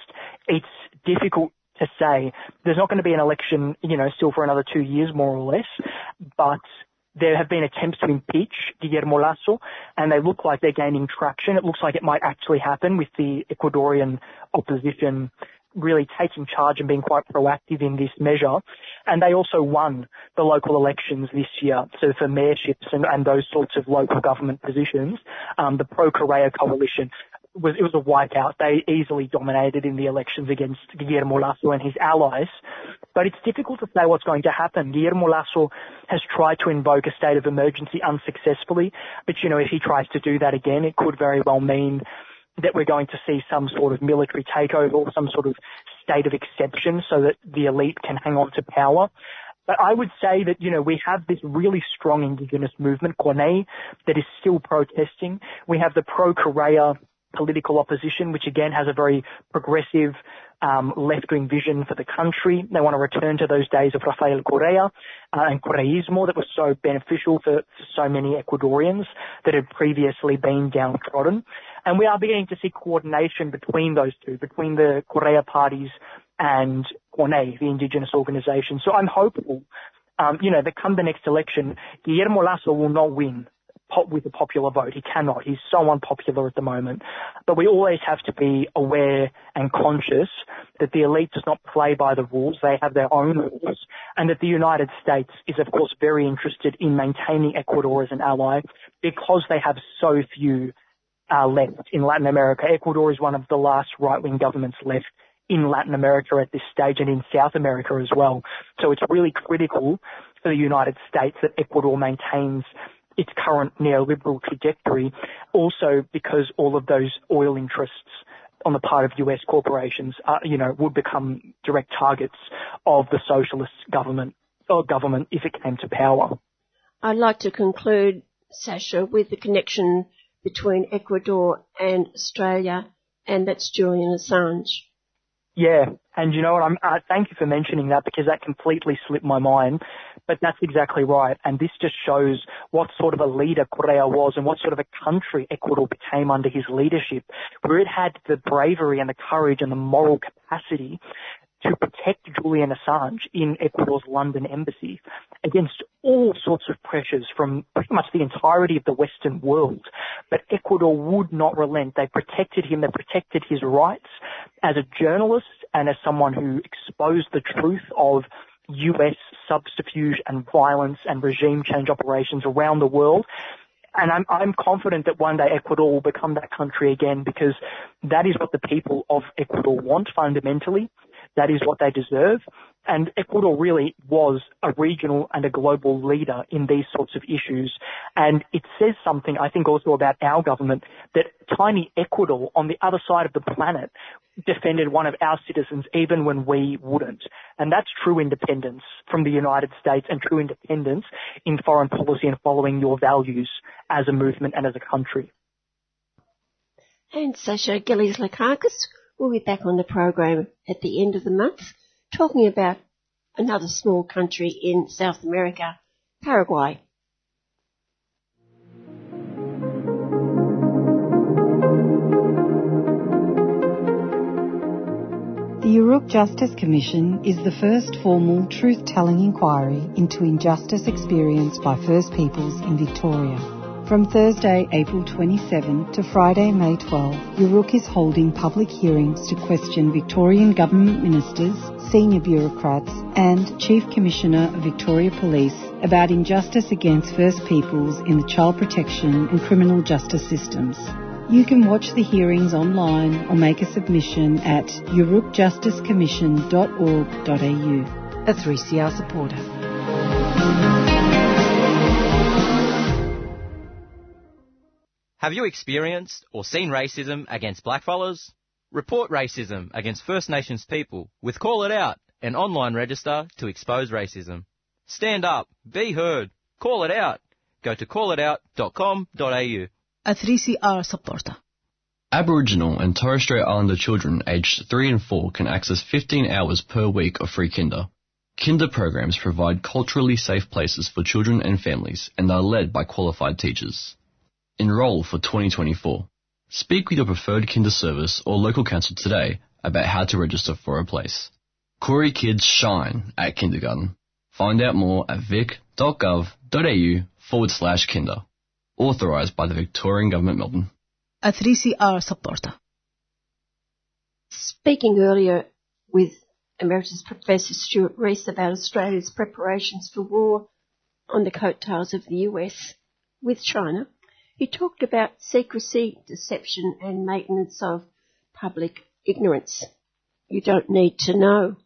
it's difficult to say. There's not going to be an election, you know, still for another two years, more or less, but there have been attempts to impeach Guillermo Lasso, and they look like they're gaining traction. It looks like it might actually happen with the Ecuadorian opposition really taking charge and being quite proactive in this measure. And they also won the local elections this year. So for mayorships and, and those sorts of local government positions, um, the pro-Correa coalition was, it was a wipeout. They easily dominated in the elections against Guillermo Lasso and his allies. But it's difficult to say what's going to happen. Guillermo Lasso has tried to invoke a state of emergency unsuccessfully. But, you know, if he tries to do that again, it could very well mean that we're going to see some sort of military takeover or some sort of state of exception so that the elite can hang on to power. But I would say that, you know, we have this really strong indigenous movement, CONAIE, that is still protesting. We have the pro-Correa political opposition, which again has a very progressive um, left-wing vision for the country. They want to return to those days of Rafael Correa uh, and Correísmo that was so beneficial for, for so many Ecuadorians that had previously been downtrodden. And we are beginning to see coordination between those two, between the Correa parties and CONAIE, the indigenous organization. So I'm hopeful, um, you know, that come the next election, Guillermo Lasso will not win with the popular vote. He cannot. He's so unpopular at the moment. But we always have to be aware and conscious that the elite does not play by the rules. They have their own rules. And that the United States is, of course, very interested in maintaining Ecuador as an ally because they have so few uh, left in Latin America. Ecuador is one of the last right-wing governments left in Latin America at this stage and in South America as well. So it's really critical for the United States that Ecuador maintains its current neoliberal trajectory, also because all of those oil interests on the part of US corporations, uh, you know, would become direct targets of the socialist government or government if it came to power. I'd like to conclude, Sasha, with the connection between Ecuador and Australia, and that's Julian Assange. Yeah, and you know what? I'm, uh, thank you for mentioning that because that completely slipped my mind. But that's exactly right, and this just shows what sort of a leader Correa was and what sort of a country Ecuador became under his leadership, where it had the bravery and the courage and the moral capacity to protect Julian Assange in Ecuador's London embassy against all sorts of pressures from pretty much the entirety of the Western world. But Ecuador would not relent. They protected him. They protected his rights as a journalist and as someone who exposed the truth of US subterfuge and violence and regime change operations around the world. And I'm, I'm confident that one day Ecuador will become that country again because that is what the people of Ecuador want fundamentally. That is what they deserve. And Ecuador really was a regional and a global leader in these sorts of issues. And it says something, I think, also about our government that tiny Ecuador on the other side of the planet defended one of our citizens even when we wouldn't. And that's true independence from the United States and true independence in foreign policy and following your values as a movement and as a country. And Sasha Gillies-Lekakis will be back on the program at the end of the month talking about another small country in South America, Paraguay. The Yoorrook Justice Commission is the first formal truth-telling inquiry into injustice experienced by First Peoples in Victoria. From Thursday, April 27 to Friday, May 12, Yoorrook is holding public hearings to question Victorian government ministers, senior bureaucrats and Chief Commissioner of Victoria Police about injustice against First Peoples in the child protection and criminal justice systems. You can watch the hearings online or make a submission at yoorrookjusticecommission.org.au. A 3CR supporter. Have you experienced or seen racism against blackfellas? Report racism against First Nations people with Call It Out, an online register to expose racism. Stand up, be heard, call it out. Go to callitout.com.au. A 3CR supporter. Aboriginal and Torres Strait Islander children aged 3 and 4 can access 15 hours per week of free kinder. Kinder programs provide culturally safe places for children and families and are led by qualified teachers. Enroll for 2024. Speak with your preferred kinder service or local council today about how to register for a place. Koori Kids shine at kindergarten. Find out more at vic.gov.au forward slash kinder. Authorised by the Victorian Government Melbourne. A 3CR supporter. Speaking earlier with Emeritus Professor Stuart Rees about Australia's preparations for war on the coattails of the US with China, he talked about secrecy, deception, and maintenance of public ignorance. You don't need to know.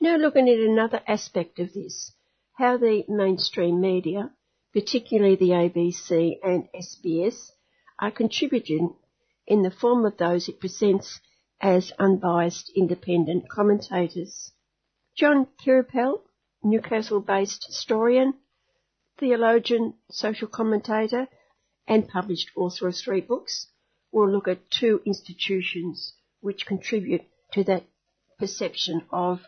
Now looking at another aspect of this, how the mainstream media, particularly the ABC and SBS, are contributing in the form of those it presents as unbiased independent commentators. John Queripel, Newcastle-based historian, theologian, social commentator, and published author of three books, we'll look at two institutions which contribute to that perception of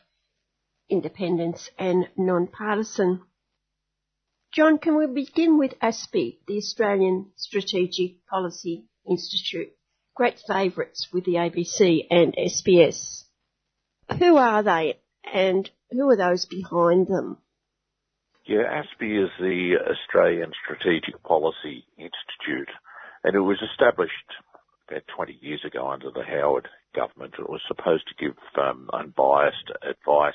independence and non-partisan. John, can we begin with ASPI, the Australian Strategic Policy Institute? Great favourites with the ABC and SBS. Who are they and who are those behind them? Yeah, ASPI is the Australian Strategic Policy Institute, and it was established about 20 years ago under the Howard government. It was supposed to give um, unbiased advice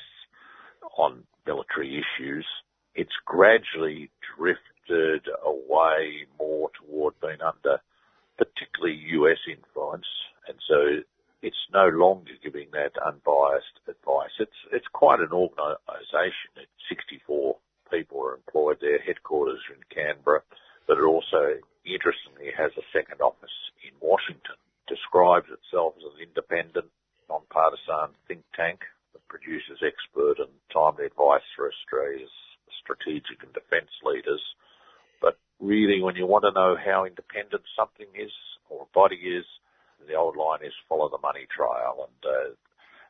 on military issues. It's gradually drifted away more toward being under particularly US influence, and so it's no longer giving that unbiased advice. It's it's quite an organisation. It's 64 people are employed there. Headquarters in Canberra, but it also, interestingly, has a second office in Washington. Describes itself as an independent, non-partisan think tank that produces expert and timely advice for Australia's strategic and defence leaders. But really, when you want to know how independent something is or a body is, the old line is follow the money trail, and uh,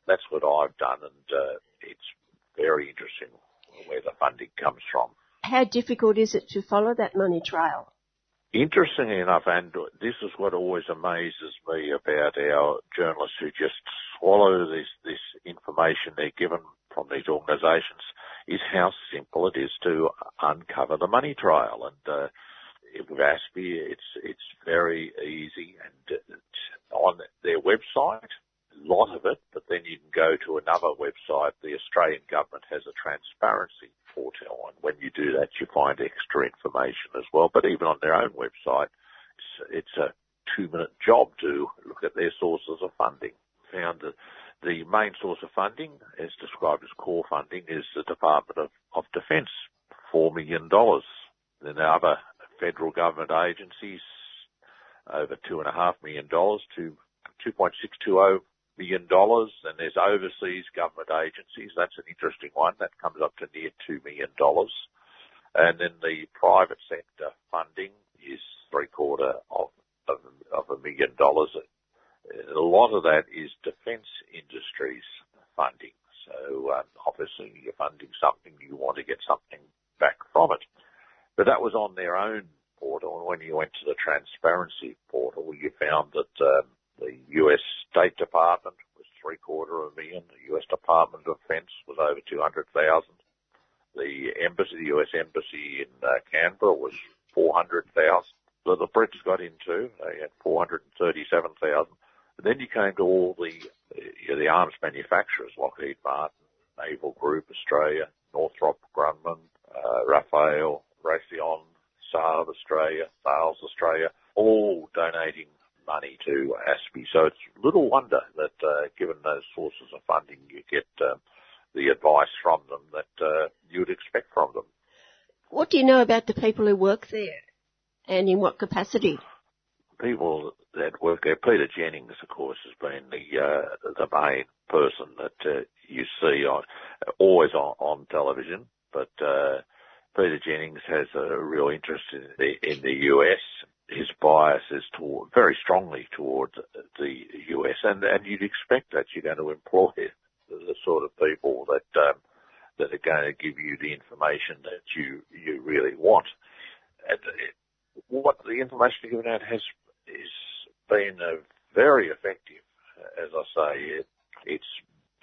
that's what I've done, and uh, it's very interesting where the funding comes from. How difficult is it to follow that money trail? Interestingly enough, and this is what always amazes me about our journalists who just swallow this, this information they're given from these organisations, is how simple it is to uncover the money trail. And uh, with ASPI, it's it's very easy, and on their website, lot of it, but then you can go to another website. The Australian government has a transparency portal, and when you do that, you find extra information as well. But even on their own website, it's, it's a two-minute job to look at their sources of funding. Found that the main source of funding, as described as core funding, is the Department of, of Defence, $4 million. Then the other federal government agencies, over $2.5 million to $2.620 million. Then there's overseas government agencies. That's an interesting one. That comes up to near $2 million. And then the private sector funding is three quarter of, of, of a million dollars. A lot of that is defence industries funding. So um, obviously you're funding something, you want to get something back from it. But that was on their own portal, and when you went to the transparency portal, you found that um, the U.S. State Department was three quarter of a million. The U.S. Department of Defence was over two hundred thousand. The embassy, the U.S. embassy in uh, Canberra, was four hundred thousand. So the Brits got into they had four hundred and thirty-seven thousand. And then you came to all the you know, the arms manufacturers, Lockheed Martin, Naval Group Australia, Northrop Grumman, uh, Rafael, Raytheon, Saab Australia, Thales Australia, all donating money to ASPI. So it's little wonder that, uh, given those sources of funding, you get uh, the advice from them that uh, you would expect from them. What do you know about the people who work there, and in what capacity? People that work there. Peter Jennings, of course, has been the uh, the main person that uh, you see on always on, on television, but. Uh, Peter Jennings has a real interest in the, in the US. His bias is toward, very strongly towards the US, and, and you'd expect that you're going to employ the sort of people that um, that are going to give you the information that you you really want. And what the information given out has is been very effective. As I say, it, it's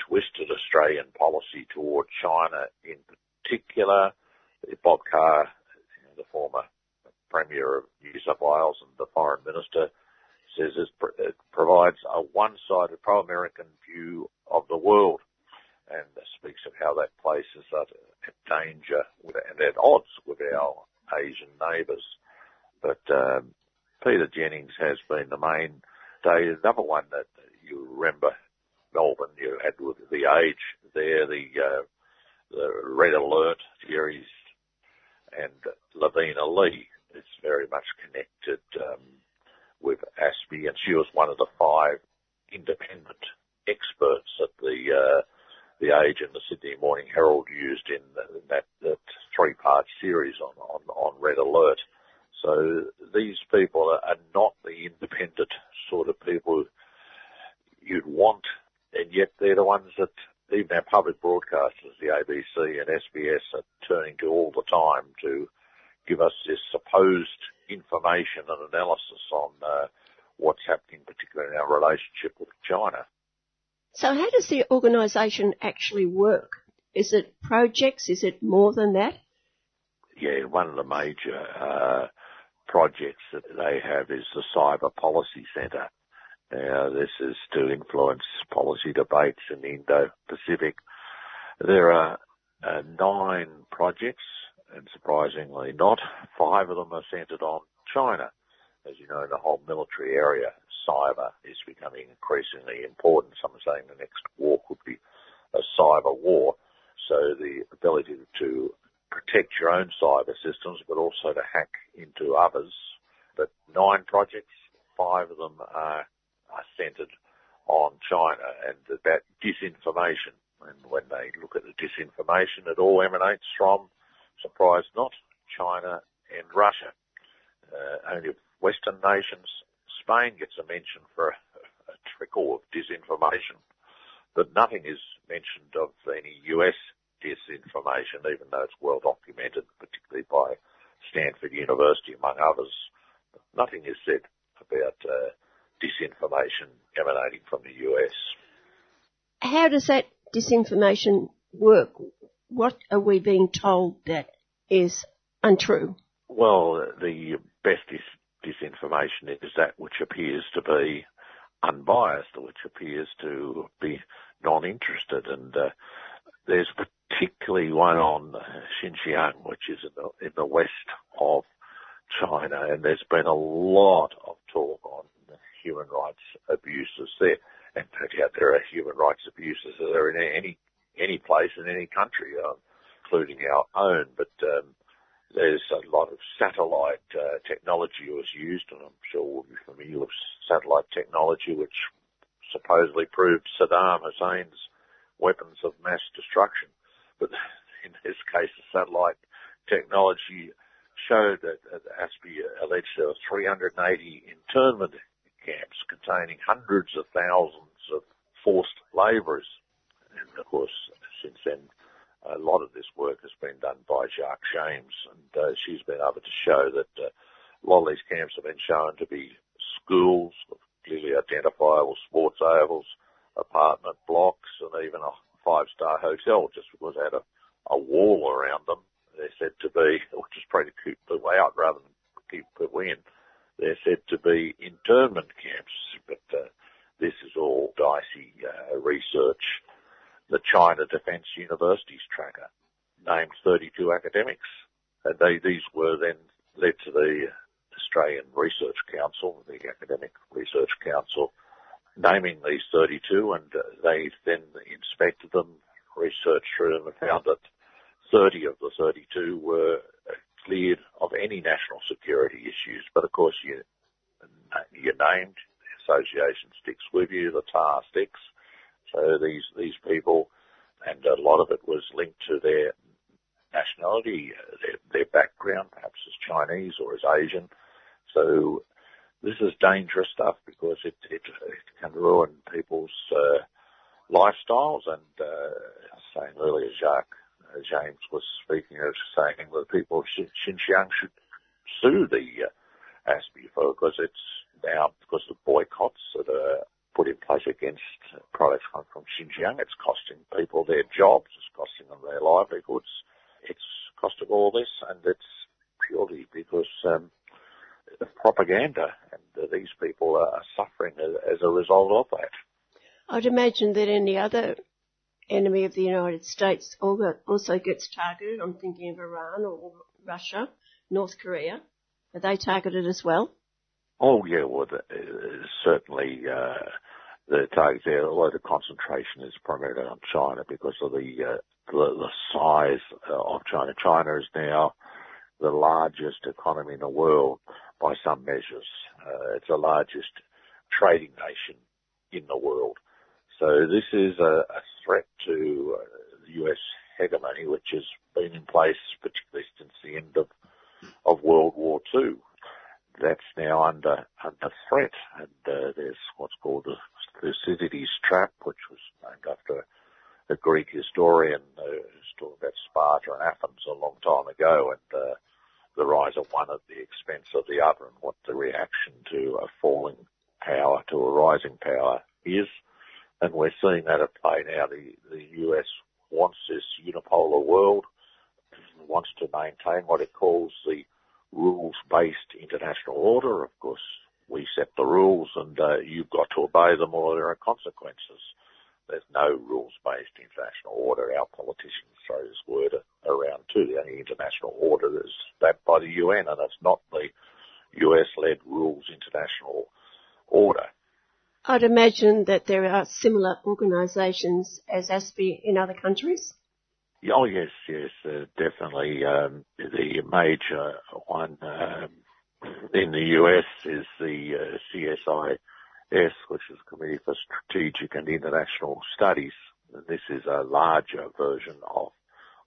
twisted Australian policy toward China in particular Bob Carr, the former Premier of New South Wales and the Foreign Minister, says it provides a one-sided pro-American view of the world and speaks of how that places us at danger and at odds with our Asian neighbours. But um, Peter Jennings has been the main day. Another one that you remember, Melbourne, you had with the age there, the uh, the red alert series and Lavina Lee is very much connected um, with ASPI, and she was one of the five independent experts that the uh, the Age and the Sydney Morning Herald used in, in that, that three-part series on, on, on Red Alert. So these people are not the independent sort of people you'd want, and yet they're the ones that even our public broadcasters, the ABC and SBS, are turning to all the time to give us this supposed information and analysis on uh, what's happening, particularly in our relationship with China. So how does the organisation actually work? Is it projects? Is it more than that? Yeah, one of the major uh, projects that they have is the Cyber Policy Centre. Now, this is to influence policy debates in the Indo-Pacific. There are uh, nine projects, and surprisingly not, five of them are centred on China. As you know, the whole military area, cyber is becoming increasingly important. Some are saying the next war could be a cyber war. So the ability to protect your own cyber systems, but also to hack into others. But nine projects, five of them are are centred on China and about disinformation. And when they look at the disinformation, it all emanates from, surprise not, China and Russia. Uh, only Western nations, Spain gets a mention for a, a trickle of disinformation, but nothing is mentioned of any US disinformation, even though it's well documented, particularly by Stanford University, among others. Nothing is said about uh, disinformation emanating from the US. How does that disinformation work? What are we being told that is untrue? Well, the best dis- disinformation is that which appears to be unbiased, which appears to be non-interested. And uh, there's particularly one on Xinjiang, which is in the, in the west of China, and there's been a lot of talk on human rights abuses there. And yeah, there are human rights abuses there in any any place in any country, uh, including our own. But um, there's a lot of satellite uh, technology was used, and I'm sure we'll be familiar with satellite technology, which supposedly proved Saddam Hussein's weapons of mass destruction. But <laughs> in this case, the satellite technology showed that uh, ASPI alleged there were 380 internment camps containing hundreds of thousands of forced labourers. And of course, since then, a lot of this work has been done by Jaq James, and uh, she's been able to show that uh, a lot of these camps have been shown to be schools, clearly identifiable sports ovals, apartment blocks, and even a five-star hotel just because they had a, a wall around them. They're said to be, <laughs> which is probably to keep people out rather than keep people in. They're said to be internment camps, but uh, this is all dicey uh, research. The China Defence Universities Tracker named 32 academics, and they, these were then led to the Australian Research Council, the Academic Research Council, naming these 32, and uh, they then inspected them, researched through them, and found that 30 of the 32 were cleared of any national security issues. But of course, you you're named, the association sticks with you, the tar sticks. So these these people, and a lot of it was linked to their nationality, their, their background, perhaps as Chinese or as Asian. So this is dangerous stuff because it, it, it can ruin people's uh, lifestyles. And uh, saying earlier, Jaq uh, James was speaking of saying that people of Xinjiang should sue the uh, ASPI for because it's now because of boycotts that are put in place against products coming from Xinjiang. It's costing people their jobs. It's costing them their livelihoods. It's costing all this, and it's purely because um, of propaganda, and these people are suffering as, as a result of that. I'd imagine that any other enemy of the United States also gets targeted. I'm thinking of Iran or Russia, North Korea. Are they targeted as well? Oh yeah, well the, uh, certainly uh, the targets there. Although the concentration is primarily on China because of the uh, the, the, size uh, of China. China is now the largest economy in the world by some measures. Uh, it's the largest trading nation in the world. So this is a, a threat to uh, the US hegemony, which has been in place particularly since the end of, of World War II. That's now under under threat, and uh, there's what's called the Thucydides trap, which was named after a Greek historian uh, who's talking about Sparta and Athens a long time ago, and uh, the rise of one at the expense of the other, and what the reaction to a falling power to a rising power is. And we're seeing that at play now. The, the US wants this unipolar world, wants to maintain what it calls the rules-based international order. Of course, we set the rules and uh, you've got to obey them or there are consequences. There's no rules-based international order. Our politicians throw this word around too. The only international order is that by the UN and it's not the US-led rules international order. I'd imagine that there are similar organisations as ASPI in other countries. Oh yes, yes, uh, definitely. Um, the major one um, in the US is the uh, CSIS, which is the Committee for Strategic and International Studies. This is a larger version of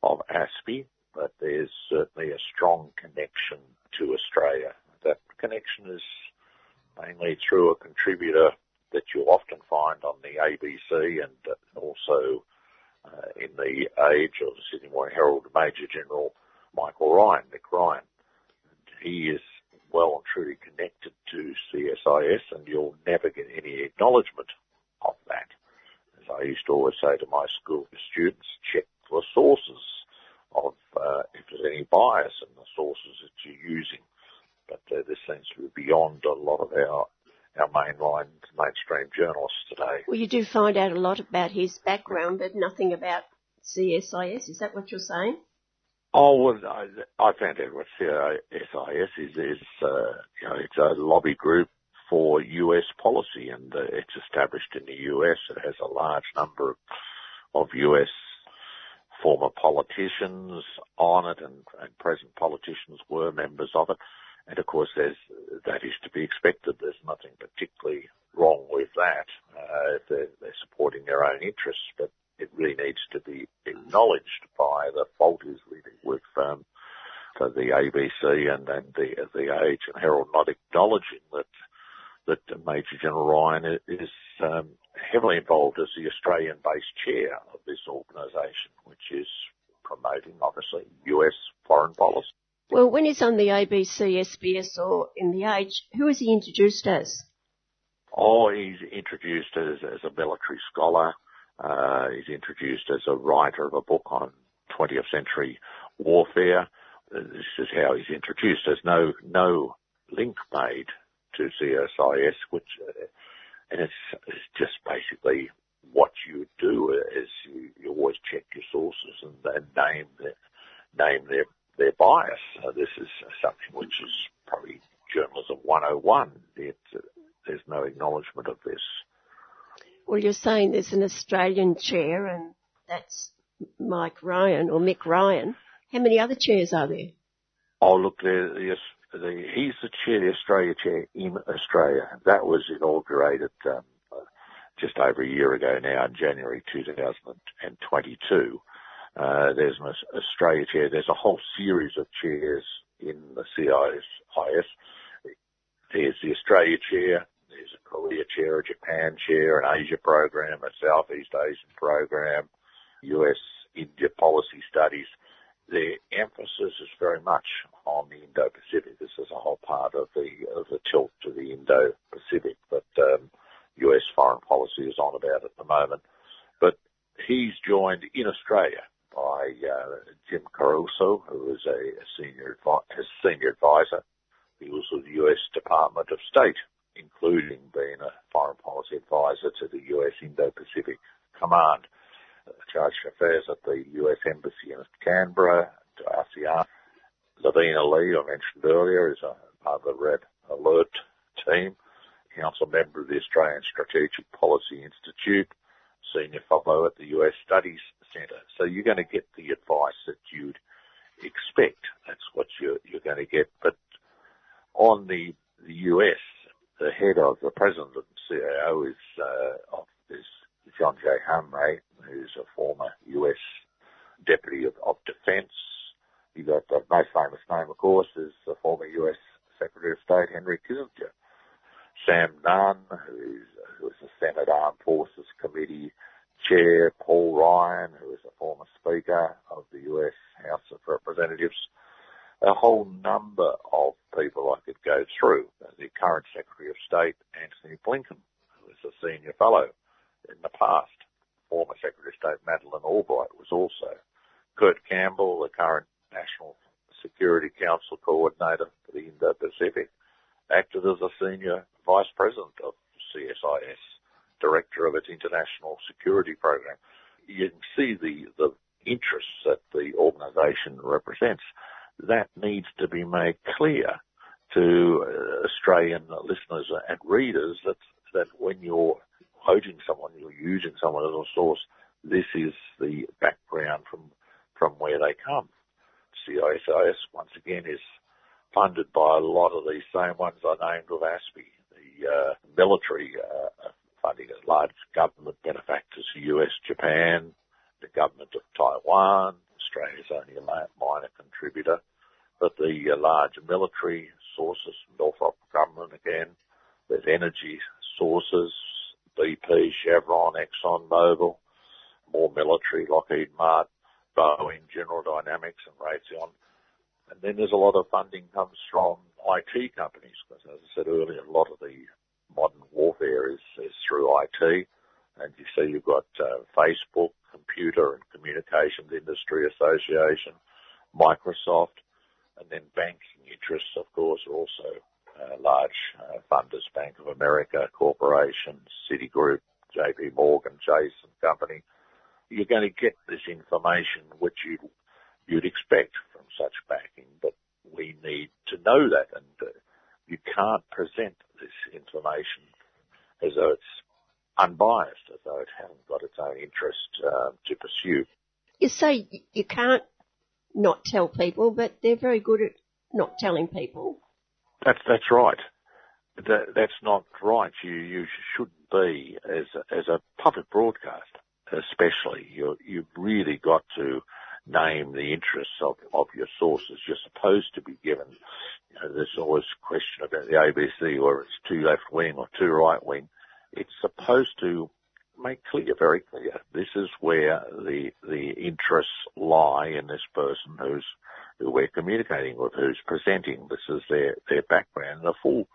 of ASPI, but there's certainly a strong connection to Australia. That connection is mainly through a contributor that you'll often find on the ABC and also uh, in the Age of Sydney Morning Herald, Major General Michael Ryan, Mick Ryan. And he is well and truly connected to CSIS and you'll never get any acknowledgement of that. As I used to always say to my school students, check the sources of uh, if there's any bias in the sources that you're using. But uh, this seems to be beyond a lot of our our mainline mainstream journalists today. Well, you do find out a lot about his background, but nothing about CSIS. Is that what you're saying? Oh, well, I, I found out what CSIS is. is uh, you know, it's a lobby group for US policy, and uh, it's established in the US. It has a large number of US former politicians on it, and, and present politicians were members of it. And of course, there's, that is to be expected. There's nothing particularly wrong with that. Uh, they're, they're supporting their own interests, but it really needs to be acknowledged by the fault is really with um, the ABC and, and the the Age and Herald not acknowledging that that Major General Ryan is um, heavily involved as the Australian-based chair of this organisation, which is promoting obviously US foreign policy. Well, when he's on the ABC, SBS, or in the Age, who is he introduced as? Oh, he's introduced as, as a military scholar. Uh, he's introduced as a writer of a book on 20th century warfare. This is how he's introduced. There's no no link made to CSIS, which uh, and it's, it's just basically what you do is you, you always check your sources and then name the, name their their bias. This is something which is probably journalism 101. It, there's no acknowledgement of this. Well, you're saying there's an Australian chair, and that's Mike Ryan or Mick Ryan. How many other chairs are there? Oh, look, there, yes, the, he's the chair, the Australia chair in Australia. That was inaugurated um, just over a year ago now, in January 2022. Uh, there's an Australia chair. There's a whole series of chairs in the CIS. There's the Australia chair. There's a Korea chair, a Japan chair, an Asia program, a Southeast Asian program, US India policy studies. The emphasis is very much on the Indo-Pacific. This is a whole part of the of the tilt to the Indo-Pacific that um, US foreign policy is on about at the moment. But he's joined in Australia by uh, Jim Carouso, who is a, senior a senior advisor. He was with the U.S. Department of State, including being a foreign policy advisor to the U.S. Indo-Pacific Command. Chargé d'affaires at the U.S. Embassy in Canberra, to ASEAN. Lavina Lee, I mentioned earlier, is a part of the Red Alert team. Council member of the Australian Strategic Policy Institute, senior fellow at the US Studies Centre. So you're going to get the advice that you'd expect. That's what you're, you're going to get. But on the, the US, the head of the president and CIO is, uh, John J. Hamre, who's a former US Deputy of, of Defence. You got the most famous name, of course, is the former US Secretary of State Henry Kissinger. Sam Nunn, who's, the Senate Armed Forces Committee Chair Paul Ryan, who is a former Speaker of the US House of Representatives, a whole number of people I could go through. The current Secretary of State, Antony Blinken, who is a senior fellow in the past. Former Secretary of State Madeleine Albright was also. Kurt Campbell, the current National Security Council Coordinator for the Indo-Pacific, acted as a senior Vice President of CSIS director of its international security program. You can see the, the interests that the organisation represents. That needs to be made clear to uh, Australian listeners and readers that, that when you're quoting someone, you're using someone as a source, this is the background from, from where they come. CISIS, once again, is funded by a lot of these same ones I named with ASPI. The uh, military uh, funding as large government benefactors, US, Japan, the government of Taiwan. Australia is only a minor contributor, but the uh, large military sources, Northrop Grumman again, there's energy sources, BP, Chevron, Exxon Mobil, more military, Lockheed Martin, Boeing, General Dynamics and Raytheon. And then there's a lot of funding comes from IT companies, because as I said earlier, a lot of the modern warfare is, is through IT. And you see you've got uh, Facebook, Computer and Communications Industry Association, Microsoft, and then banking interests, of course, are also uh, large uh, funders, Bank of America, corporations, Citigroup, JP Morgan, Chase and Company. You're going to get this information which you'd, you'd expect from such backing, but we need to know that and uh, you can't present this information as though it's unbiased, as though it hasn't got its own interest uh, to pursue. You say you can't not tell people, but they're very good at not telling people. That's that's right. That, that's not right. You you shouldn't be as a, as a public broadcaster, especially. You you've really got to name the interests of, of your sources. You're supposed to be given. You know, there's always a question about the ABC, whether it's too left wing or too right wing. It's supposed to make clear, very clear, this is where the the interests lie in this person who's who we're communicating with, who's presenting. This is their their background, and a full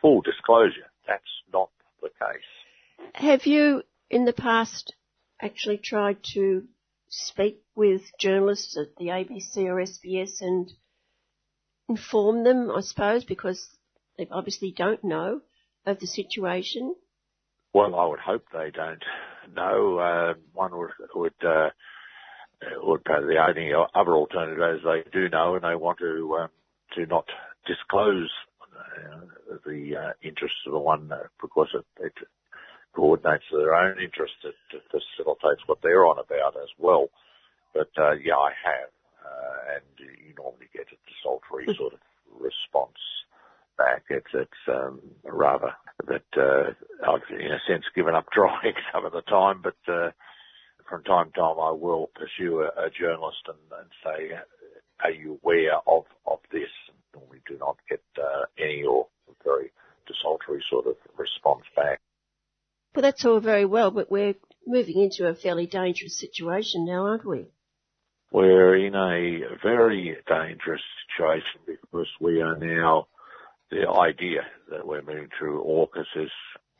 full disclosure. That's not the case. Have you, in the past, actually tried to speak with journalists at the ABC or SBS and inform them, I suppose, because they obviously don't know of the situation? Well, I would hope they don't know. Uh, one would, would uh, would the only other alternative is they do know and they want to um, to not disclose uh, the uh, interests of the one because it, it coordinates their own interests. It, it facilitates what they're on about as well. But uh, yeah, I have, uh, and you normally get a desultory sort of response back. It's it's um, rather that uh, I've in a sense given up <laughs> trying some of the time, but uh, from time to time I will pursue a, a journalist and, and say, "Are you aware of of this?" And normally do not get uh, any or very desultory sort of response back. Well, that's all very well, but we're moving into a fairly dangerous situation now, aren't we? We're in a very dangerous situation because we are now the idea that we're moving through AUKUS has,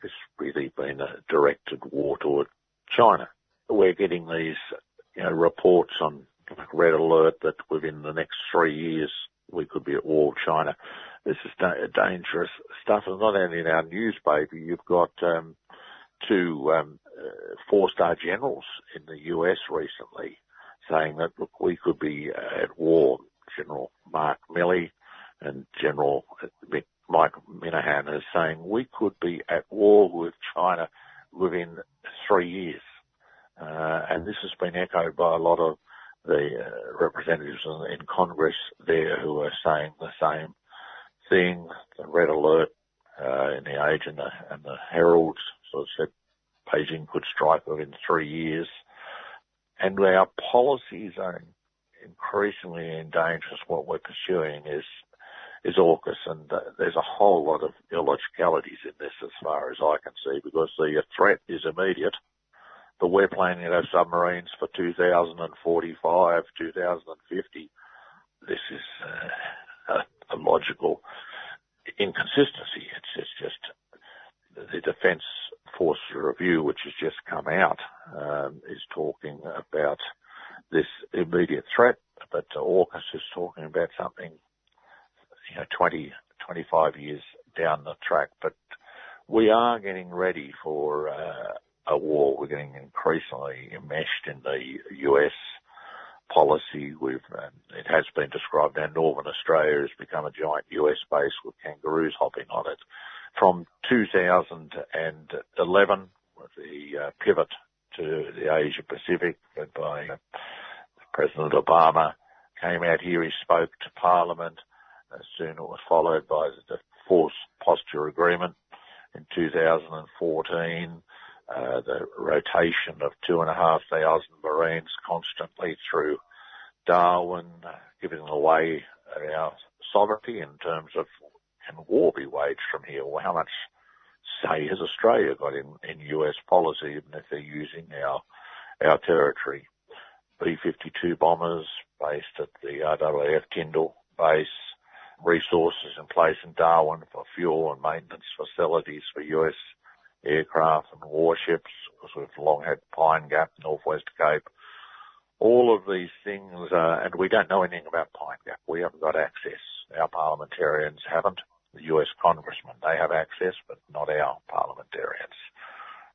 has really been a directed war toward China. We're getting these you know, reports on red alert that within the next three years we could be at war with China. This is da- dangerous stuff, and not only in our newspaper. You've got um, two um, uh, four-star generals in the US recently saying that look, we could be at war. General Mark Milley and General Mike Minihan is saying we could be at war with China within three years. Uh, and this has been echoed by a lot of the uh, representatives in, in, Congress there who are saying the same thing. The red alert uh, in the Age and the, and the Herald sort of said Beijing could strike within three years. And our policies are increasingly in danger. What we're pursuing is is AUKUS, and there's a whole lot of illogicalities in this as far as I can see, because the threat is immediate, but we're planning to have submarines for 2045, 2050. This is uh, a, a, logical inconsistency. It's, it's just the Defence Force Review, which has just come out, um, is talking about this immediate threat, but AUKUS is talking about something you know, 20, 25 years down the track. But we are getting ready for uh, a war. We're getting increasingly enmeshed in the US policy. Um, it has been described now Northern Australia has become a giant US base with kangaroos hopping on it. From 2011, with the uh, pivot to the Asia Pacific led by uh, President Obama, came out here, he spoke to Parliament, soon it was followed by the Force Posture Agreement in 2014, uh, the rotation of two and a half thousand Marines constantly through Darwin, uh, giving away our sovereignty in terms of can war be waged from here? Well, how much say has Australia got in, in US policy, even if they're using our, our territory? B-52 bombers based at the RAAF Tindal base, resources in place in Darwin for fuel and maintenance facilities for US aircraft and warships, because we've long had Pine Gap, Northwest Cape. All of these things, uh, and we don't know anything about Pine Gap. We haven't got access. Our parliamentarians haven't. the US congressmen. They have access, but not our parliamentarians. <laughs>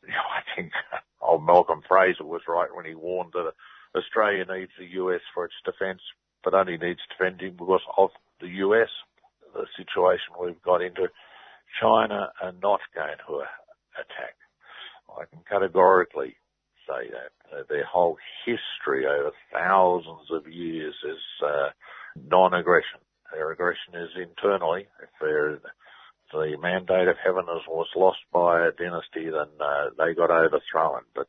You know, I think <laughs> old Malcolm Fraser was right when he warned that Australia needs the US for its defence, but only needs defending because of the US. The situation we've got into, China are not going to attack. I can categorically say that. Uh, their whole history over thousands of years is uh, non-aggression. Their aggression is internally. If the mandate of heaven was lost by a dynasty, then uh, they got overthrown. But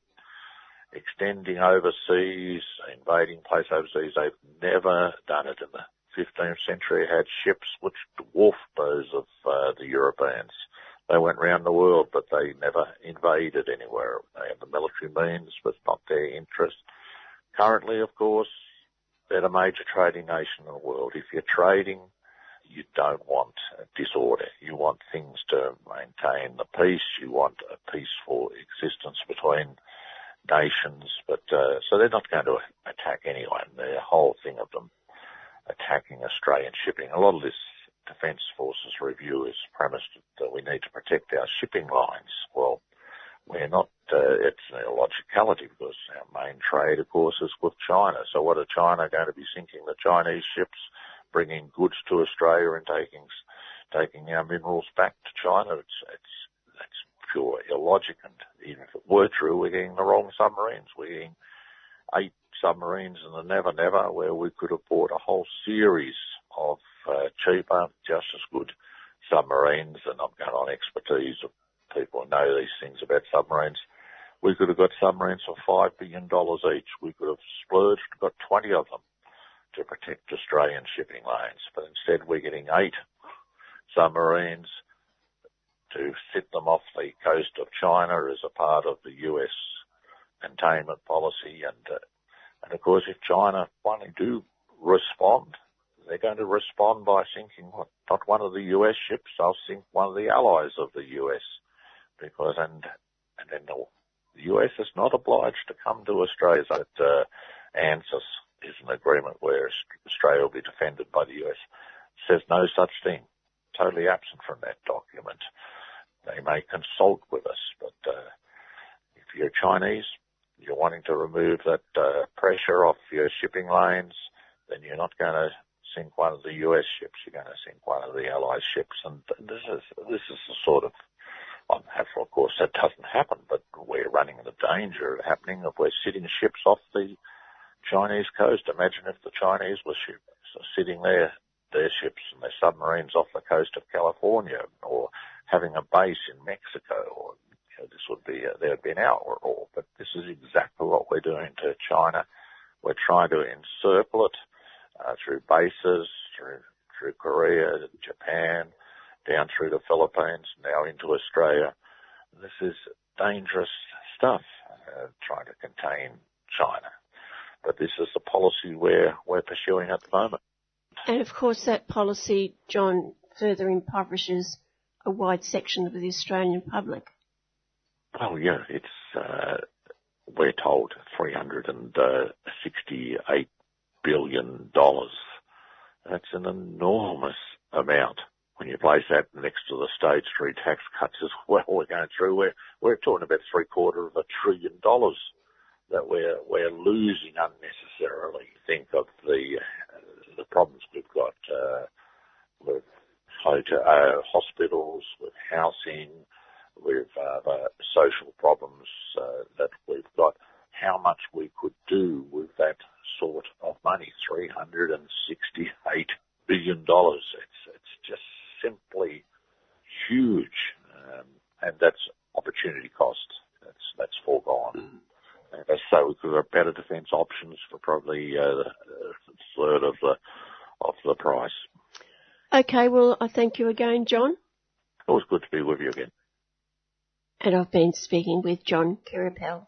extending overseas, invading place overseas, they've never done it in the 15th century. Had ships which dwarfed those of uh, the Europeans. They went round the world, but they never invaded anywhere. They had the military means, but not their interest. Currently, of course, they're a major trading nation in the world. If you're trading, you don't want disorder. You want things to maintain the peace. You want a peaceful existence between nations. But uh, so they're not going to attack anyone. The whole thing of them attacking Australian shipping. A lot of this Defence Forces review is premised that we need to protect our shipping lines. Well, we're not, uh, it's an illogicality because our main trade, of course, is with China. So what are China going to be sinking the Chinese ships, bringing goods to Australia and taking, taking our minerals back to China? It's, it's, that's pure illogic. And even if it were true, we're getting the wrong submarines. We're getting eight submarines in the Never Never where we could have bought a whole series of uh, cheaper, just as good submarines, and I'm going on expertise of people who know these things about submarines. We could have got submarines for five billion dollars each. We could have splurged, got 20 of them to protect Australian shipping lanes, but instead we're getting eight submarines to sit them off the coast of China as a part of the US containment policy. And, uh, and of course, if China finally do respond they're going to respond by sinking not one of the US ships, they'll sink one of the allies of the US. Because, and, and then the, US is not obliged to come to Australia. So that, uh, ANZUS is an agreement where Australia will be defended by the US. It says no such thing. Totally absent from that document. They may consult with us, but, uh, if you're Chinese, you're wanting to remove that, uh, pressure off your shipping lanes, then you're not going to sink one of the US ships, you're going to sink one of the Allied ships, and this is this is the sort of of course that doesn't happen, but we're running the danger of happening if we're sitting ships off the Chinese coast. Imagine if the Chinese were sitting there, their ships and their submarines off the coast of California, or having a base in Mexico, or you know, this would be a, there would be an outroar. But this is exactly what we're doing to China. We're trying to encircle it uh, through bases, through through Korea, Japan, down through the Philippines, now into Australia. This is dangerous stuff, uh, trying to contain China. But this is the policy we're, we're pursuing at the moment. And of course that policy, John, further impoverishes a wide section of the Australian public. Well, yeah, it's, uh, we're told 368 billion dollars. That's an enormous amount. When you place that next to the stage three tax cuts as <laughs> well we're going through, we're, we're talking about three quarter of a trillion dollars that we're, we're losing unnecessarily. Think of the, the problems we've got, uh, with hotel, uh, hospitals, with housing, with, uh, the social problems, uh, that we've got, how much we could do with that sort of money, $368 billion. It's, it's just simply huge. Um, and that's opportunity cost. That's, that's foregone. Mm. And so we could have better defence options for probably uh, a third of the of the price. Okay, well, I thank you again, John. Always good to be with you again. And I've been speaking with John Queripel.